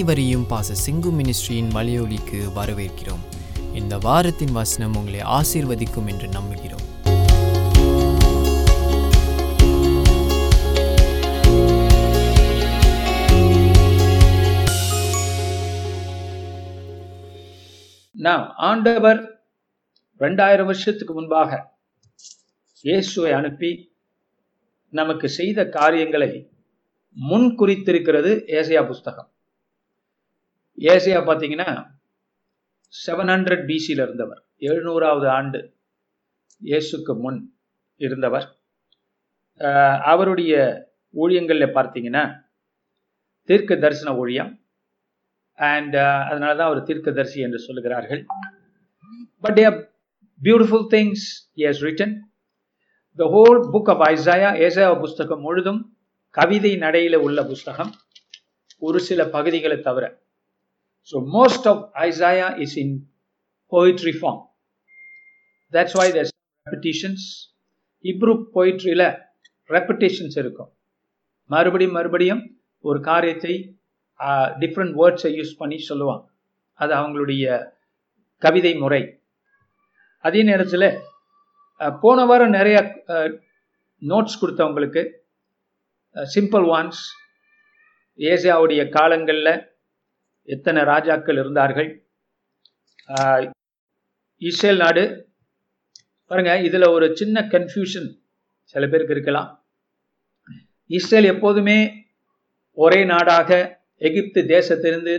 அனைவரையும் பாச சிங்கு மினிஸ்ட்ரியின் மலையொலிக்கு வரவேற்கிறோம். இந்த வாரத்தின் வசனம் உங்களை ஆசீர்வதிக்கும் என்று நம்புகிறோம். நாம் ஆண்டவர் ரெண்டாயிரம் வருஷத்துக்கு முன்பாக இயேசுவை அனுப்பி நமக்கு செய்த காரியங்களை முன் குறித்திருக்கிறது ஏசையா புஸ்தகம். ஏசையா பார்த்தீங்கன்னா செவன் ஹண்ட்ரட் பிசியில் இருந்தவர். எழுநூறாவது ஆண்டு இயேசுக்கு முன் இருந்தவர். அவருடைய ஊழியங்களில் பார்த்தீங்கன்னா தீர்க்க தரிசன ஊழியம். அண்ட் அதனால தான் அவர் தீர்க்கதரிசி என்று சொல்லுகிறார்கள். But a beautiful things is written the whole book of Isaiah ஏசாயா புஸ்தகம் முழுதும் கவிதை நடையில் உள்ள புஸ்தகம். ஒரு சில பகுதிகளை தவிர so most of Isaiah is in poetry form that's why there repetitions Hebrew போயிட்ரியில் repetitions இருக்கும். மறுபடியும் மறுபடியும் ஒரு காரியத்தை டிஃப்ரெண்ட் வேர்ட்ஸை யூஸ் பண்ணி சொல்லுவாங்க. அது அவங்களுடைய கவிதை முறை. அதே நேரத்தில் போன வாரம் நிறைய நோட்ஸ் கொடுத்தவங்களுக்கு சிம்பிள் ஒன்ஸ் ஏசியாவுடைய காலங்களில் எத்தனை ராஜாக்கள் இருந்தார்கள்? இஸ்ரேல் நாடு பாருங்க இதில் ஒரு சின்ன கன்ஃபியூஷன் சில பேருக்கு இருக்கலாம். இஸ்ரேல் எப்போதுமே ஒரே நாடாக எகிப்து தேசத்திலிருந்து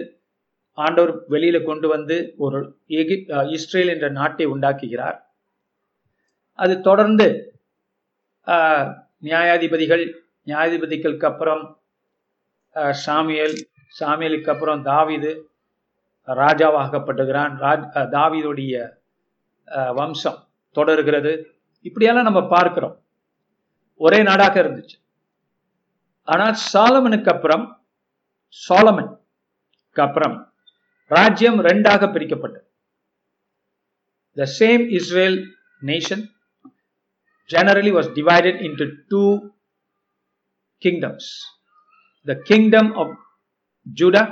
ஆண்டவர் வெளியில கொண்டு வந்து ஒரு எகிப் இஸ்ரேல் என்ற நாட்டை உண்டாக்குகிறார். அது தொடர்ந்து நியாயாதிபதிகள் நியாயாதிபதிகளுக்கு அப்புறம் சாமியல் சாமியலுக்கு அப்புறம் தாவிது ராஜாவாகப்படுகிறான் ராஜ் தாவிதுடைய வம்சம் தொடர்கிறது. இப்படியெல்லாம் நம்ம பார்க்கிறோம். ஒரே நாடாக இருந்துச்சு. ஆனால் சாலமனுக்கு அப்புறம் சோலமன் அப்புறம் ராஜ்யம் ரெண்டாக பிரிக்கப்பட்டது. The same Israel nation generally was divided into two kingdoms. The kingdom of Judah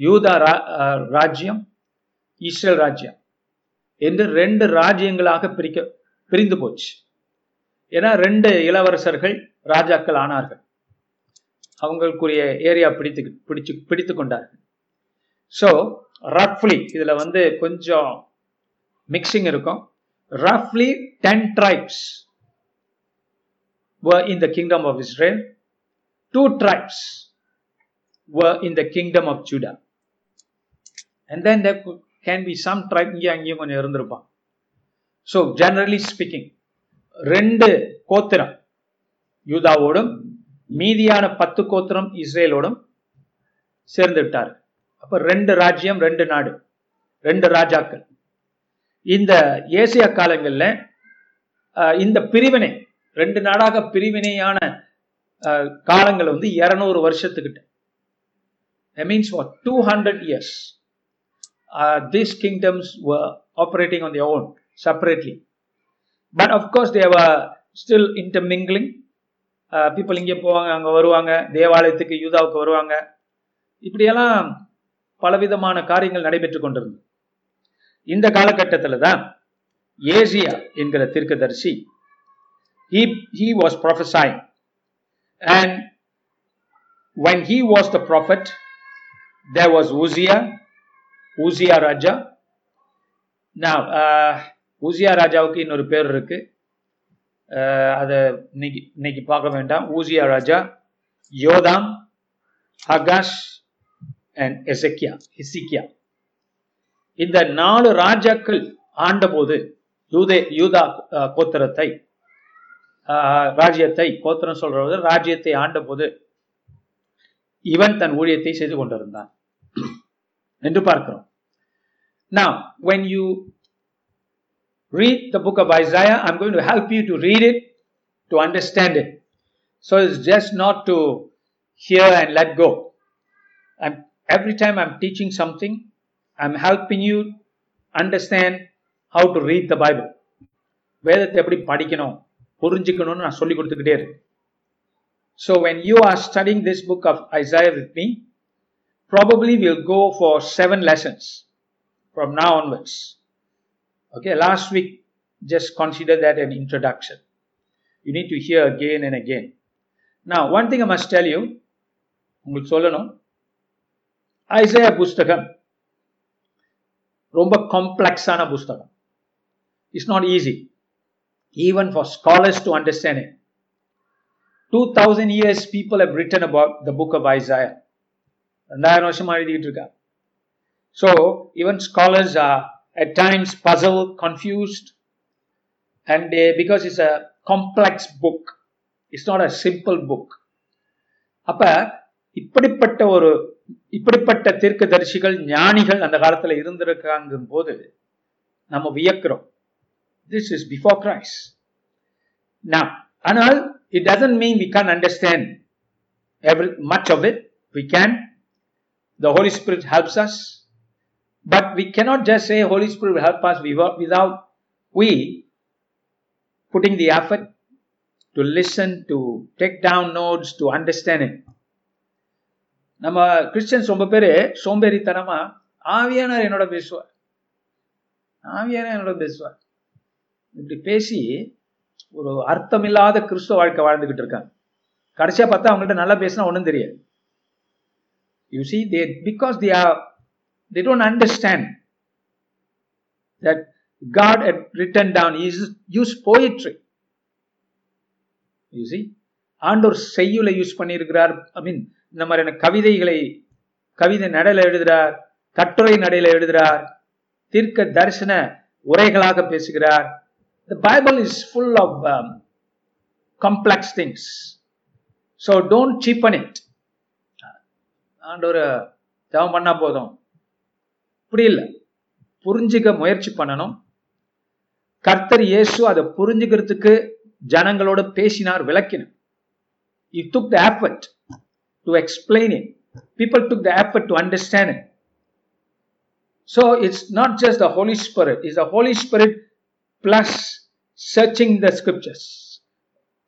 யூதா ராஜ்யம் இஸ்ரேல் ராஜ்யம் என்று ரெண்டு ராஜ்யங்களாக பிரிக்க பிரிந்து போச்சு. ஏன்னா ரெண்டு இளவரசர்கள் ராஜாக்கள் ஆனார்கள். அவங்களுக்குரிய ஏரியா பிடித்து பிடிச்சு பிடித்து கொண்டார்கள். ஸோ ரஃப்லி இதில் வந்து கொஞ்சம் மிக்சிங் இருக்கும். ரஃப்லி ten tribes in the kingdom of Israel two tribes were in the kingdom of Judah. And then there can be some tribe இங்கே அங்கேயும் கொஞ்சம் இருந்திருப்பான். ஸோ ஜெனரலி ஸ்பீக்கிங் ரெண்டு கோத்திரம் யூதாவோடும் மீதியான பத்து கோத்திரம் இஸ்ரேலோடும் சேர்ந்து விட்டார் அப்போ ரெண்டு ராஜ்யம் ரெண்டு நாடு ரெண்டு ராஜாக்கள். இந்த ஏசியா காலங்களில் இந்த பிரிவினை ரெண்டு நாடாக பிரிவினையான காலங்கள் வந்து இரநூறு வருஷத்துக்கிட்ட. Means two hundred years operating kingdoms operating own the But of but they were still intermingling. Uh, people இங்கே போவாங்க அங்கே வருவாங்க தேவாலயத்துக்கு யூதாவுக்கு வருவாங்க. இப்படியெல்லாம் பலவிதமான காரியங்கள் நடைபெற்று கொண்டிருந்தது. இந்த காலகட்டத்தில் தான் ஏசியா என்கிற தீர்க்கதரிசி he, he was prophesying. And when he was the prophet there was Uzziah Uzziah Raja. Now uh, Uzziah ராஜாவுக்கு இன்னொரு பேர் இருக்கு. Uh, அதை இன்னைக்கு இன்னைக்கு பார்க்க வேண்டாம். ஊசியா ராஜா யோதாம் ஹகாஷ் அண்ட் எசக்கியா ஹிசிக்கியா இந்த நாலு ராஜாக்கள் ஆண்டபோது யூதே யூதா கோத்திரத்தை ராஜ்யத்தை கோத்திரம் சொல்றது ராஜ்யத்தை ஆண்டபோது இவன் தன் ஊழியத்தை செய்து கொண்டிருந்தான் என்று பார்க்கிறோம் Now, when you read the book of Isaiah, I'm going to help you to read it, to understand it. So it's just not to hear and let go. I'm, every time I'm teaching something, I'm helping you understand how to read the Bible. வேதத்தை எப்படி படிக்கணும் புரிஞ்சுக்கணும்னு நான் சொல்லி கொடுத்துக்கிட்டே இருக்கேன் So when you are studying this book of Isaiah with me probably we'll go for seven lessons from now onwards. Okay, last week just consider that an introduction. You need to hear again and again. Now, one thing I must tell you, உங்களுக்கு சொல்லணும் Isaiah புஸ்தகம் ரொம்ப காம்ப்ளெக்ஸான புஸ்தகம் it's not easy even for scholars to understand it two thousand years people have written about the book of Isaiah ரெண்டாயிரம் வருஷமா எழுதிக்கிட்டு இருக்கா so even scholars are at times puzzle confused and because it's a complex book it's not a simple book அப்ப இப்படிப்பட்ட ஒரு இப்படிப்பட்ட தீர்க்கதரிசிகள் ஞானிகள் அந்த காலத்துல இருந்திருக்காங்க போது நம்ம வியக்கிறோம். திஸ் இஸ் பிஃபோர் கிரைஸ் ஆனால் it doesn't mean we can't understand every much of it we can the holy spirit helps us but we cannot just say holy spirit will help us without we putting the effort to listen to take down notes to understand it நம்ம Christians ரொம்ப பேரு சோம்பேறித்தனமா ஆவியானார் என்னோட பேசுவார் ஆவியானார் என்னோட பேசுவார் இப்படி பேசி ஒரு அர்த்தமில்லாத கிறிஸ்துவ வாழ்க்கை வாழ்ந்துகிட்டு இருக்காங்க. கடைசியா பார்த்தா அவங்கள்ட்ட நல்லா பேசினா ஒன்றும் தெரியாது. You see they because they are they don't understand that God had written is use poetry you see ஆண்டோர் செய்யுளை யூஸ் பண்ணியிருக்கிறார். ஐ மீன் இந்த மாதிரியான கவிதைகளை கவிதை நடையில எழுதுகிறார் கட்டுரை நடையில எழுதுகிறார் தீர்க்க தரிசன உரைகளாக பேசுகிறார். The Bible is full of um, complex things. So don't cheapen it. ஆண்டவர் தேவம் பண்ணால் போதும் இப்படி இல்லை புரிஞ்சிக்க முயற்சி பண்ணணும் கர்த்தர் இயேசு அதை புரிஞ்சுக்கிறதுக்கு ஜனங்களோட பேசினார் விளக்கினார் you took the effort to explain it people took the effort to understand it so it's not just the Holy Spirit is the Holy Spirit plus searching the scriptures,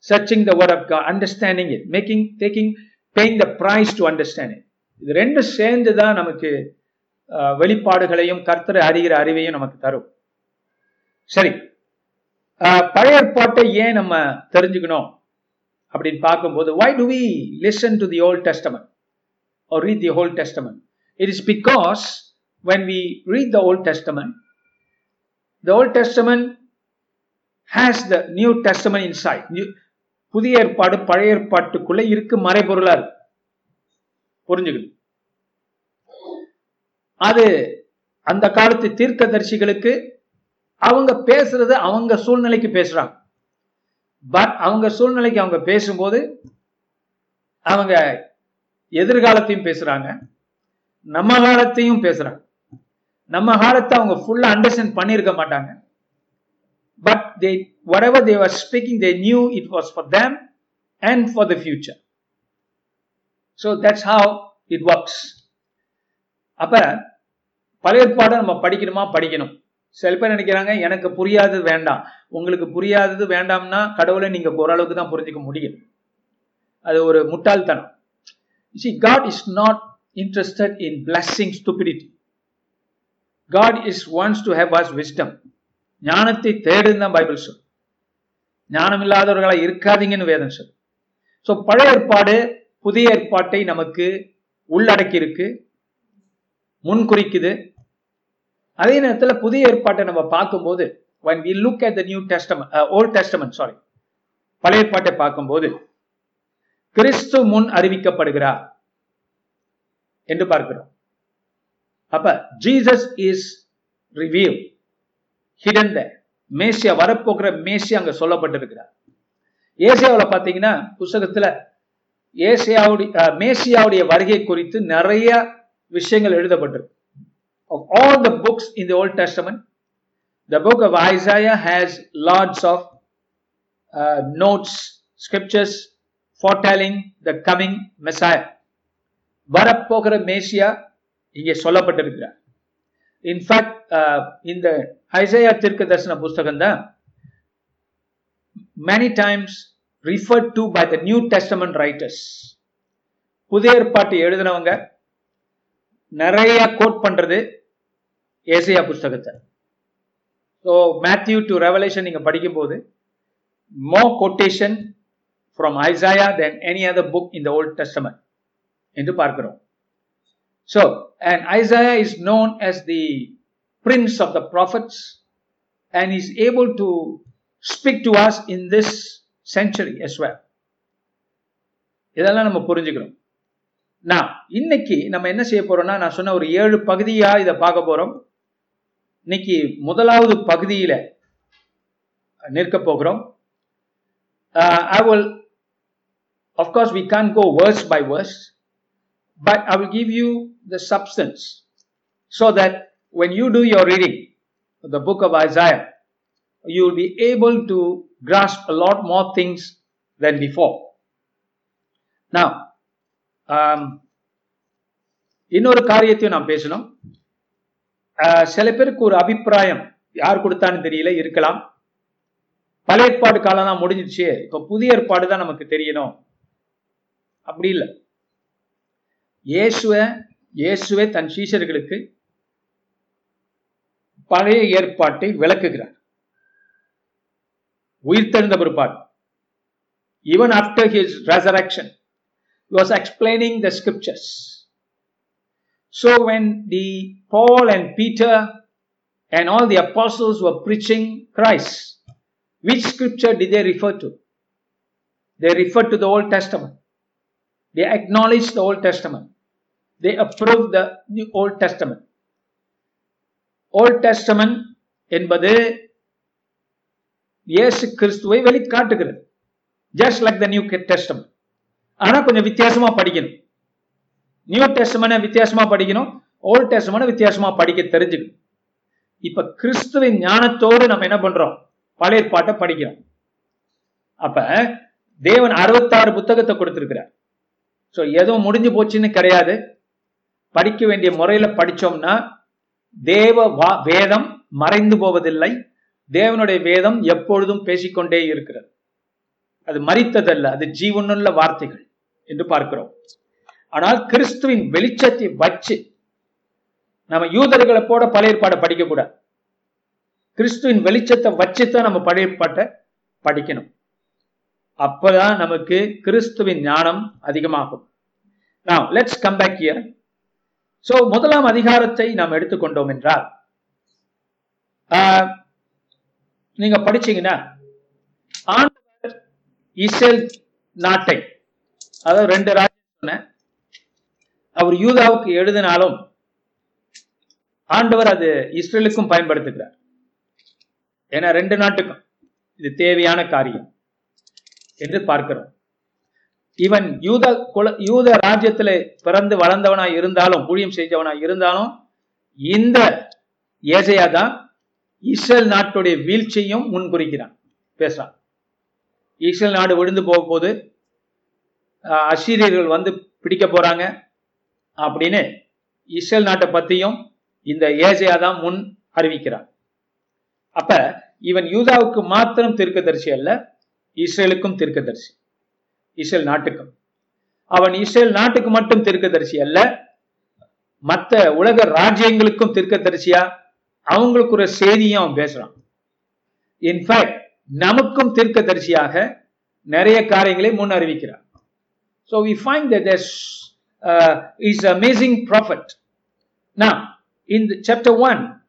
searching the word of God, understanding it, making, taking, paying the price to understand it. இது ரெண்டும் சேர்ந்து தான் நமக்கு வெளிப்பாடுகளையும் கர்த்தரை அறிகிற அறிவையும் நமக்கு தரும் சரி பழைய ஏற்பாட்டை ஏன் நம்ம தெரிஞ்சுக்கணும் அப்படின்னு பார்க்கும்போது why do we listen to the Old Testament or read the whole Testament it is because when we read the Old Testament the Old Testament has the New Testament inside புதிய ஏற்பாடு பழைய ஏற்பாட்டுக்குள்ள இருக்கு மறைபொருளா இருக்கு புரிஞ்சுக்கணும். அது அந்த காலத்து தீர்க்க தரிசிகளுக்கு அவங்க பேசுறது அவங்க சூழ்நிலைக்கு பேசுறாங்க. பட் அவங்க சூழ்நிலைக்கு அவங்க பேசும்போது அவங்க எதிர்காலத்தையும் பேசுறாங்க. நம்ம காலத்தையும் பேசுறாங்க. நம்ம காலத்தை அவங்க ஃபுல்லா அண்டர்ஸ்டாண்ட் பண்ணியிருக்க மாட்டாங்க. But they whatever they speaking they knew it was for them and for the future so that's how it works அப்போ பழைய ஏற்பாடு நம்ம படிக்கணுமா? படிக்கணும். சில பேர் நினைக்கிறாங்க எனக்கு புரியாதது வேண்டாம். உங்களுக்கு புரியாதது வேண்டாம்னா கடவுளை நீங்கள் ஓரளவுக்கு தான் புரிஞ்சுக்க முடியும். அது ஒரு முட்டாள்தனம். See God is not interested in blessing stupidity God is wants to have was wisdom ஞானத்தை தேடுன்னு தான் பைபிள் சொல். ஞானம் இல்லாதவர்களா இருக்காதீங்கன்னு வேதம் சொல். ஸோ பழைய ஏற்பாடு புதிய ஏற்பாட்டை நமக்கு உள்ளடக்கி இருக்கு முன் குறிக்குது அதே நேரத்தில் புதிய ஏற்பாட்டை நம்ம பார்க்கும்போது when we look at the new testament uh, old testament sorry பழைய ஏற்பாட்டை பார்க்கும்போது கிறிஸ்து முன் அறிவிக்கப்படுகிறார் என்று பார்க்கிறோம். அப்ப Jesus is review hidden Messiah வரப்போகிற மேசியா அங்க சொல்லப்பட்டிருக்கிறார். ஏசியாவில் பார்த்தீங்கன்னா புஸ்தகத்துல ஏசியாவுடைய மேசியாவுடைய வருகை குறித்து நிறைய விஷயங்கள் எழுதப்பட்டிருக்கு. Of all the books in the Old Testament, the book of Isaiah has lots of uh, notes, scriptures foretelling the coming Messiah. வரப்போகிற மேசியா இங்கே சொல்லப்பட்டிருக்கிறார். இன்ஃபேக்ட் uh, இந்த ஐசையா தீர்க்க தரிசன புஸ்தகம் தான். Many times referred to by the New Testament writers புதிய ஏற்பாட்டு எழுதினவங்க நிறைய கோட் பண்றது ஏசையா புஸ்தகத்தை. ஸோ மேத்யூ டு ரெவலேஷன் நீங்க படிக்கும்போது more quotation from Isaiah than any other book in the Old Testament என்று பார்க்கிறோம். So and Isaiah is known as the prince of the prophets and is able to speak to us in this century as well. இதெல்லாம் நம்ம புரிஞ்சுக்கிறோம் நான் இன்னைக்கு நம்ம என்ன செய்ய போறோம்னா நான் சொன்ன ஒரு ஏழு பகுதியா இதை பார்க்க போறோம். இன்னைக்கு முதலாவது பகுதியில நிற்க போகிறோம். I will of course we can go verse by verse but I will give you the substance so that when you do your reading of the book of Isaiah, you will be able to grasp a lot more things than before. Now, um, இன்னொரு காரியத்தையும் நாம் பேசணும். அஹ், சில பேருக்கு ஒரு அபிப்பிராயம் யார் கொடுத்தான்னு தெரியல இருக்கலாம். பழைய ஏற்பாடு காலம் தான் முடிஞ்சிடுச்சு. இப்போ புதிய ஏற்பாடு தான் நமக்கு தெரியணும். அப்படி இல்லை. இயேசுவை இயேசுவே தன் சீஷர்களுக்கு பழைய ஏற்பாட்டை விளக்குகிறார் உயிர்த்தெழுந்த பிற்பாடு even after his resurrection was explaining the scriptures so when the Paul and Peter and all the apostles were preaching Christ, which scripture did they refer to? They referred to the Old Testament. They acknowledged the Old Testament. They approved the New Old Testament. Old Testament என்பது இயேசு கிறிஸ்துவை வெளிக்காட்டுகிறது. Just like the New Testament ஆனா கொஞ்சம் வித்தியாசமா படிக்கணும். New testament வித்தியாசமா படிக்கணும். Volt testament வித்தியாசமா படிக்க தெரிஞ்சுக்கணும். இப்ப கிறிஸ்துவின் ஞானத்தோடு நம்ம என்ன பண்றோம்? பழைய பாட்டை படிக்கிறோம். அப்ப தேவன் அறுபத்தாறு புத்தகத்தை கொடுத்திருக்கிறார். சோ எதுவும் முடிஞ்சு போச்சுன்னு கிடையாது. படிக்க வேண்டிய முறையில படிச்சோம்னா தேவ வா- வேதம் மறைந்து போவதில்லை. தேவனுடைய வேதம் எப்பொழுதும் பேசிக்கொண்டே இருக்கிறது. அது மறித்ததல்ல அது ஜீவனுள்ள வார்த்தைகள் என்று பார்க்கிறோம். ஆனால் கிறிஸ்துவின் வெளிச்சத்தை வச்சு நம்ம யூதர்களை போட பழைய ஏற்பாடை படிக்க கூடாது கிறிஸ்துவின் வெளிச்சத்தை வச்சு தான் நம்ம பழைய ஏற்பாட்டை படிக்கணும். அப்பதான் நமக்கு கிறிஸ்துவின் ஞானம் அதிகமாகும். நான் let's come back here so முதலாம் அதிகாரத்தை நாம் எடுத்துக்கொண்டோம் என்றால் ஆஹ், நீங்க படிச்சீங்கன்னா ஆண்டவர் இஸ்ரேல் நாட்டை அதாவது ரெண்டு ராஜ்யம் அவர் யூதாவுக்கு எழுதினாலும் ஆண்டவர் அது இஸ்ரேலுக்கும் பயன்படுத்துகிறார். ஏன்னா ரெண்டு நாட்டுக்கும் இது தேவையான காரியம் என்று பார்க்கிறோம். இவன் யூத குல யூத ராஜ்யத்துல பிறந்து வளர்ந்தவனா இருந்தாலும் ஊழியம் செஞ்சவனா இருந்தாலும் இந்த ஏசையா தான் இஸ்ரேல் நாட்டுடைய வீழ்ச்சியும் முன்குறிக்கிறான். பேசுறான். இஸ்ரேல் நாடு விழுந்து போக போது ஆஹ், அசீரியர்கள் வந்து பிடிக்க போறாங்க அப்படின்னு இஸ்ரேல் நாட்டை பத்தியும் இந்த ஏசையா தான் முன் அறிவிக்கிறான். அப்ப இவன் யூதாவுக்கு மாத்திரம் தீர்க்கதரிசி அல்ல இஸ்ரேலுக்கும் தீர்க்கதரிசி. இஸ்ரேல் நாட்டுக்கும் அவன் இஸ்ரேல் நாட்டுக்கு மட்டும் தீர்க்கதரிசி அல்ல மற்ற உலக ராஜ்யங்களுக்கும் தீர்க்கதரிசியா? அவங்களுக்கு ஒரு செய்தியும் அவன் பேசுறான். இன்ஃபேக்ட் நமக்கும் தீர்க்கதரிசியாக நிறைய காரியங்களை முன் அறிவிக்கிறான். So we find that there's uh, is amazing prophet. Now, in the chapter 1,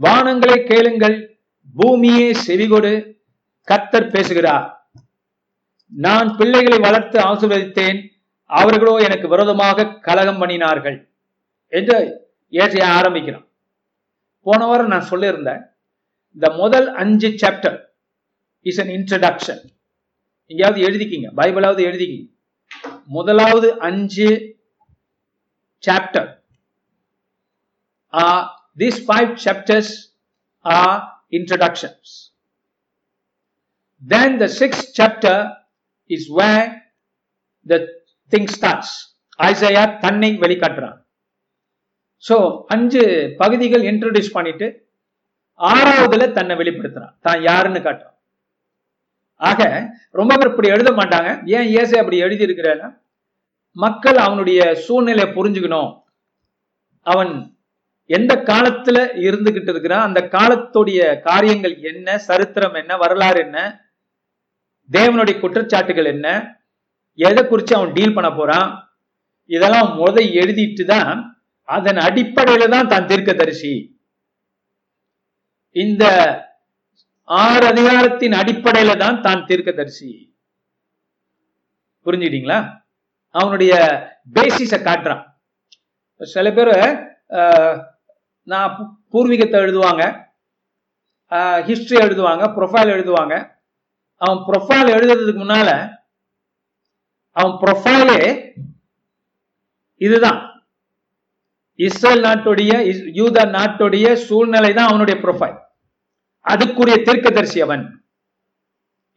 வானங்களை கேளுங்கள் பூமியே செவிகொடு கத்தர் பேசுகிறார். நான் பிள்ளைகளை வளர்த்து ஆசீர்வதித்தேன். அவர்களோ எனக்கு விரோதமாக கலகம் பண்ணினார்கள் என்று ஏற்ற ஆரம்பிக்கிறான். போன வாரம் நான் சொல்லியிருந்தேன் இந்த முதல் அஞ்சு சாப்டர் இஸ் அன் இன்ட்ரடக்ஷன் எங்கேயாவது எழுதிக்கிங்க பைபிளாவது எழுதிக்கிங்க. முதலாவது அஞ்சு chapter are these five ah are introductions. Then the sixth is where the thing starts Isaiah தன்னை வெளிக்காட்டுறான். சோ அஞ்சு பகுதிகள் இன்ட்ரடியூஸ் பண்ணிட்டு ஆறாவதுல தன்னை வெளிப்படுத்துறான். தான் யாருன்னு காட்டுறான் ஆக ரொம்ப பேர் இப்படி எழுத மாட்டாங்க. ஏன் ஏசை அப்படி எழுதி இருக்கிறேன்னா மக்கள் அவனுடைய சூழ்நிலையை புரிஞ்சுக்கணும். அவன் எந்த காலத்துல இருந்துகிட்டு இருக்கிறான் அந்த காலத்துடைய காரியங்கள் என்ன சரித்திரம் என்ன வரலாறு என்ன தேவனுடைய குற்றச்சாட்டுகள் என்ன? எதை குறிச்சு அவன் டீல் பண்ண போறான்? இதெல்லாம் முத எழுதிட்டு தான் அதன் அடிப்படையில தான் தான் தீர்க்கதரிசி. இந்த ஆறு அதிகாரத்தின் அடிப்படையில தான் தான் தீர்க்கதரிசி. புரிஞ்சுக்கிட்டீங்களா? அவனுடைய பேசிஸ காட்டுறான். சில பேர் நான் பூர்வீகத்தை எழுதுவாங்க. ஹிஸ்டரி எழுதுவாங்க ப்ரொஃபைல் எழுதுவாங்க. அவன் ப்ரொஃபைல் எழுதுறதுக்கு முன்னால அவன் ப்ரொஃபைலே இதுதான். இஸ்ரேல் நாட்டுடைய யூத நாட்டுடைய சூழ்நிலை தான் அவனுடைய ப்ரொஃபைல் அதுக்குரிய தீர்க்கதரிசி அவன்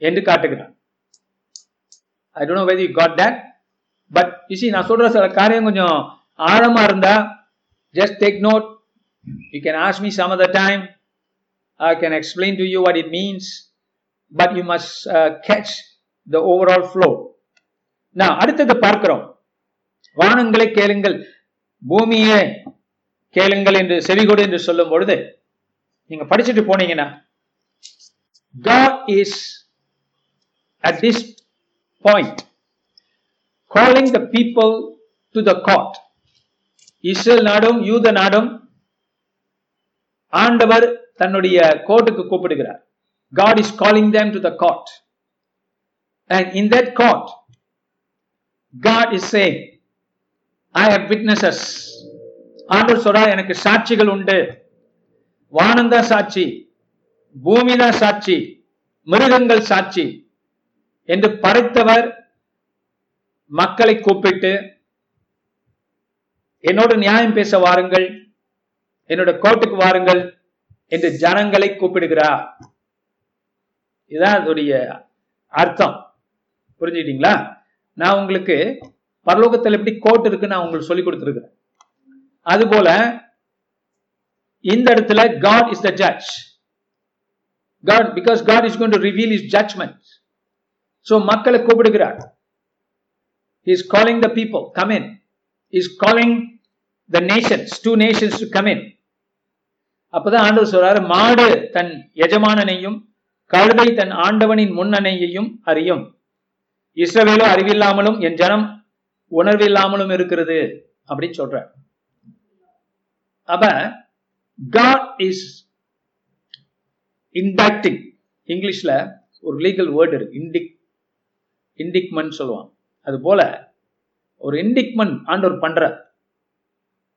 என்று காட்டுகிறான். I don't know very you got that but easy நான் சொல்ற சில காரியம் கொஞ்சம் ஆழமா இருந்தா just take note you can ask me some a time I can explain to you what it means but you must catch the overall flow நான் அடுத்தது பார்க்கிறோம். வானங்களை கேளுங்கள். பூமியே கேளுங்கள் என்று செவிகொடு என்று சொல்லும் பொழுது நீங்க படிச்சுட்டு போனீங்கன்னா God is at this point calling the people to the God Israel நாடும் யூத நாடும் ஆண்டவர் தன்னுடைய கோர்ட்டுக்கு கூப்பிடுகிறார். God is calling them to the court. And in that court, God is saying, I have witnesses. ஆண்டவர் சொல்றார் எனக்கு சாட்சிகள் உண்டு வானந்தா சாட்சி பூமிதான் சாட்சி மிருகங்கள் சாட்சி என்று படைத்தவர் மக்களை கூப்பிட்டு என்னோட நியாயம் பேச வாருங்கள் என்னோட கோர்ட்டுக்கு வாருங்கள் என்று ஜனங்களை கூப்பிடுகிறார் இதுதான் அதோடைய அர்த்தம். புரிஞ்சுக்கிட்டீங்களா? நான் உங்களுக்கு பரலோகத்தில் எப்படி கோட் இருக்கு நான் உங்களுக்கு சொல்லி கொடுத்துருக்குறேன். அதுபோல இந்த இடத்துல God is the judge God because God is going to reveal his judgment so மக்களை கூப்பிடுகிறார். Is calling the people come is calling the is two nations to two nations to அப்பதான் ஆண்டவர் சொல்றாரு மாடு தன் எஜமானனையும் கழுதை தன் ஆண்டவனின் முன்னணையையும் அறியும். இஸ்ரவேலோ அறிவில்லாமலும் என் ஜனம் உணர்வில்லாமலும் இருக்கிறது அப்படின்னு சொல்ற அப்ப காட் இஸ் இண்டாக்டிங் இங்கிலீஷ்ல ஒரு லீகல் வேர்டு இருக்கு இண்டிக் இண்டிக்மெண்ட் சொல்லுவான் அது போல ஒரு இண்டிக்மெண்ட் ஆண்டவர் பண்ற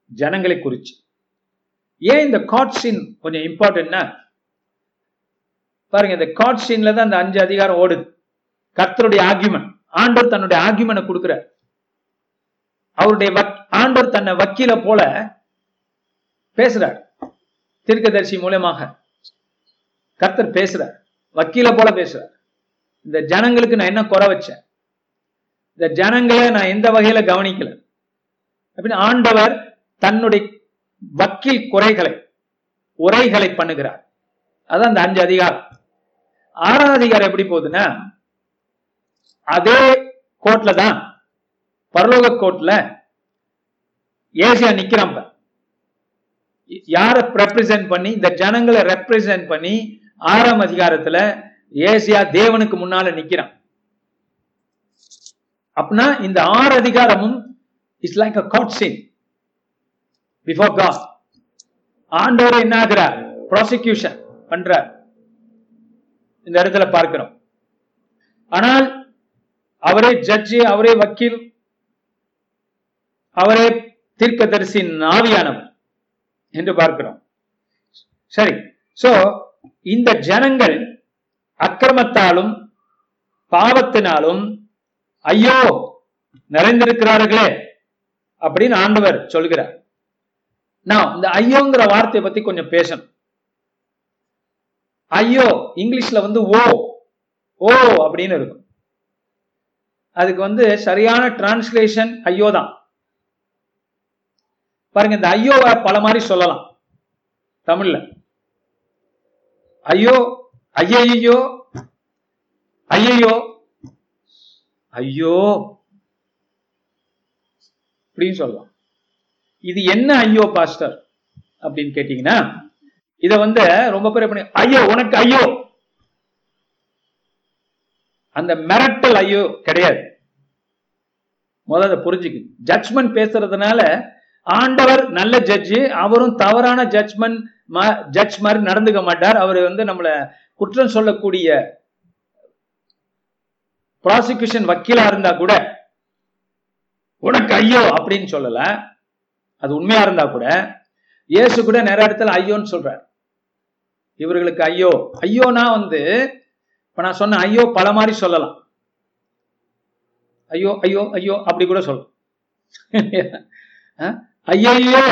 ஜனங்களை குறிச்சு. ஏன் இந்த காட்ஸின் கொஞ்சம் இம்பார்ட்டன்ட்னா பாருங்க இந்த காட் சீன்ல தான் அந்த அஞ்சு அதிகாரம் ஓடுது. கர்த்தருடைய ஆர்கியூமெண்ட் ஆண்டவர் தன்னுடைய ஆர்கியூமெண்ட் கொடுக்கிறார் அவருடைய ஆண்டவர் தன்னை வக்கீல போல பேசுறார் தீர்க்கதரிசி மூலயமாக. கர்த்தர் பேசுறார் வக்கீல போல பேசுறார். இந்த ஜனங்களுக்கு நான் என்ன குறை வச்சேன்? இந்த ஜனங்களை நான் எந்த வகையில கவனிக்கல? அப்படின்னு ஆண்டவர் தன்னுடைய வக்கீல் குறைகளை உரைகளை பண்ணுகிறார். அதான் அந்த அஞ்சு அதிகாரம். ஆறாம் அதிகாரம் எப்படி போகுதுன்னா அதே கோர்ட்ல தான் பரலோக கோர்ட்ல ஏசியா நிக்கிறான் யார யாரை ரெப்ரசென்ட் பண்ணி இந்த ஜனங்களை ரெப்ரசென்ட் பண்ணி ஆறாம் அதிகாரத்துல ஏசியா தேவனுக்கு முன்னால நிக்கிறான். அப்படின்னா இந்த ஆறு அதிகாரமும் it's like a court scene before God ஆண்டவர் என்ன ஆகிறார்? ப்ராசிக்யூஷன் பண்றார். இந்த இடத்துல பார்க்கிறோம். ஆனால் அவரே ஜட்ஜி அவரே வக்கீல் அவரே தீர்க்கதரிசி நாவியானவர் என்று பார்க்கிறோம். சரி சோ இந்த ஜனங்கள் அக்கிரமத்தாலும் பாவத்தினாலும் ஐயோ நிறைந்திருக்கிறார்களே அப்படின்னு ஆண்டவர் சொல்கிறார். நான் இந்த ஐயோங்கிற வார்த்தையை பத்தி கொஞ்சம் பேசணும். ஐயோ இங்கிலீஷ்ல வந்து ஓ ஓ அப்படின்னு இருக்கும். அதுக்கு வந்து சரியான டிரான்ஸ்லேஷன் ஐயோ தான். பாருங்க இந்த ஐயோவை பல மாதிரி சொல்லலாம். தமிழ்ல. ஐயோ ஐயையோ ஐயையோ ஐயோ அப்படின்னு சொல்லலாம். இது என்ன ஐயோ பாஸ்டர் அப்படின்னு கேட்டீங்கன்னா இத வந்து ரொம்ப பேர் பண்ணி ஐயோ உனக்கு ஐயோ. அந்த மிரட்டல் ஐயோ கிடையாது. முதல்ல புரிஞ்சுக்கு ஜட்ஜ்மெண்ட் பேசுறதுனால ஆண்டவர் நல்ல ஜட்ஜு அவரும் தவறான ஜட்ஜ்மெண்ட் ஜட்ஜ் மாதிரி நடந்துக்க மாட்டார். அவர் வந்து நம்மள குற்றம் சொல்லக்கூடிய ப்ராசிக்யூஷன் வக்கீலா இருந்தா கூட உனக்கு ஐயோ அப்படின்னு சொல்லல. அது உண்மையா இருந்தா கூட இயேசு கூட நிறைய இடத்துல ஐயோன்னு சொல்றார். இவர்களுக்கு ஐயோ. ஐயோனா வந்து இப்ப நான் சொன்ன ஐயோ பல மாதிரி சொல்லலாம். ஐயோ ஐயோ ஐயோ அப்படி கூட சொல்லலாம். ஐயோ ஐயோ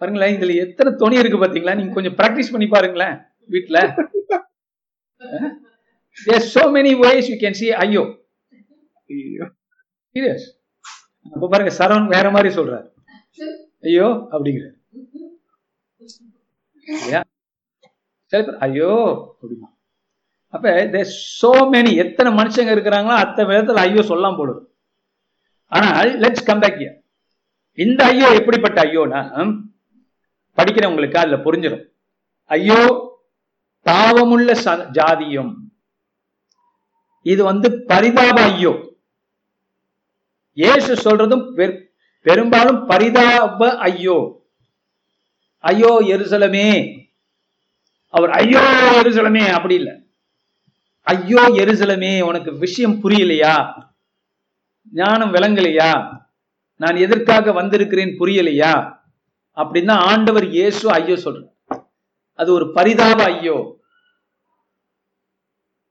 பாருங்களேன் இதுல எத்தனை துணி இருக்கு பாத்தீங்களா? நீங்க கொஞ்சம் பிராக்டிஸ் பண்ணி பாருங்களேன் வீட்டுல there's so many ways you can see ஐயோ. சீரியஸ் அப்ப பாருங்க சரவண் வேற மாதிரி சொல்றாரு. ஐயோ அப்படிங்கிறார். சில பேர் ஐயோ அப்படிமா அப்ப தே சோ மெனி எத்தனை மனுஷங்க இருக்கிறாங்களோ அத்தனை விதத்துல ஐயோ சொல்லாம் போடுது. ஆனால் லெட்ஸ் கம் பேக் இந்த ஐயோ எப்படிப்பட்ட ஐயோனா படிக்கிறவங்களுக்கு அதுல புரிஞ்சிடும் ஐயோ பாவமுள்ள ஜாதியும். இது வந்து பரிதாப ஐயோ. ஏசு சொல்றதும் பெரும்பாலும் பரிதாப ஐயோ. ஐயோ எருசலமே. அவர் ஐயோ எருசலமே அப்படி இல்லை. ஐயோ எருசலமே உனக்கு விஷயம் புரியலையா? ஞானம் விளங்கலையா? நான் எதற்காக வந்திருக்கிறேன் புரியலையா? அப்படின்னா ஆண்டவர் இயேசு ஐயோ சொல்ற அது ஒரு பரிதாப ஐயோ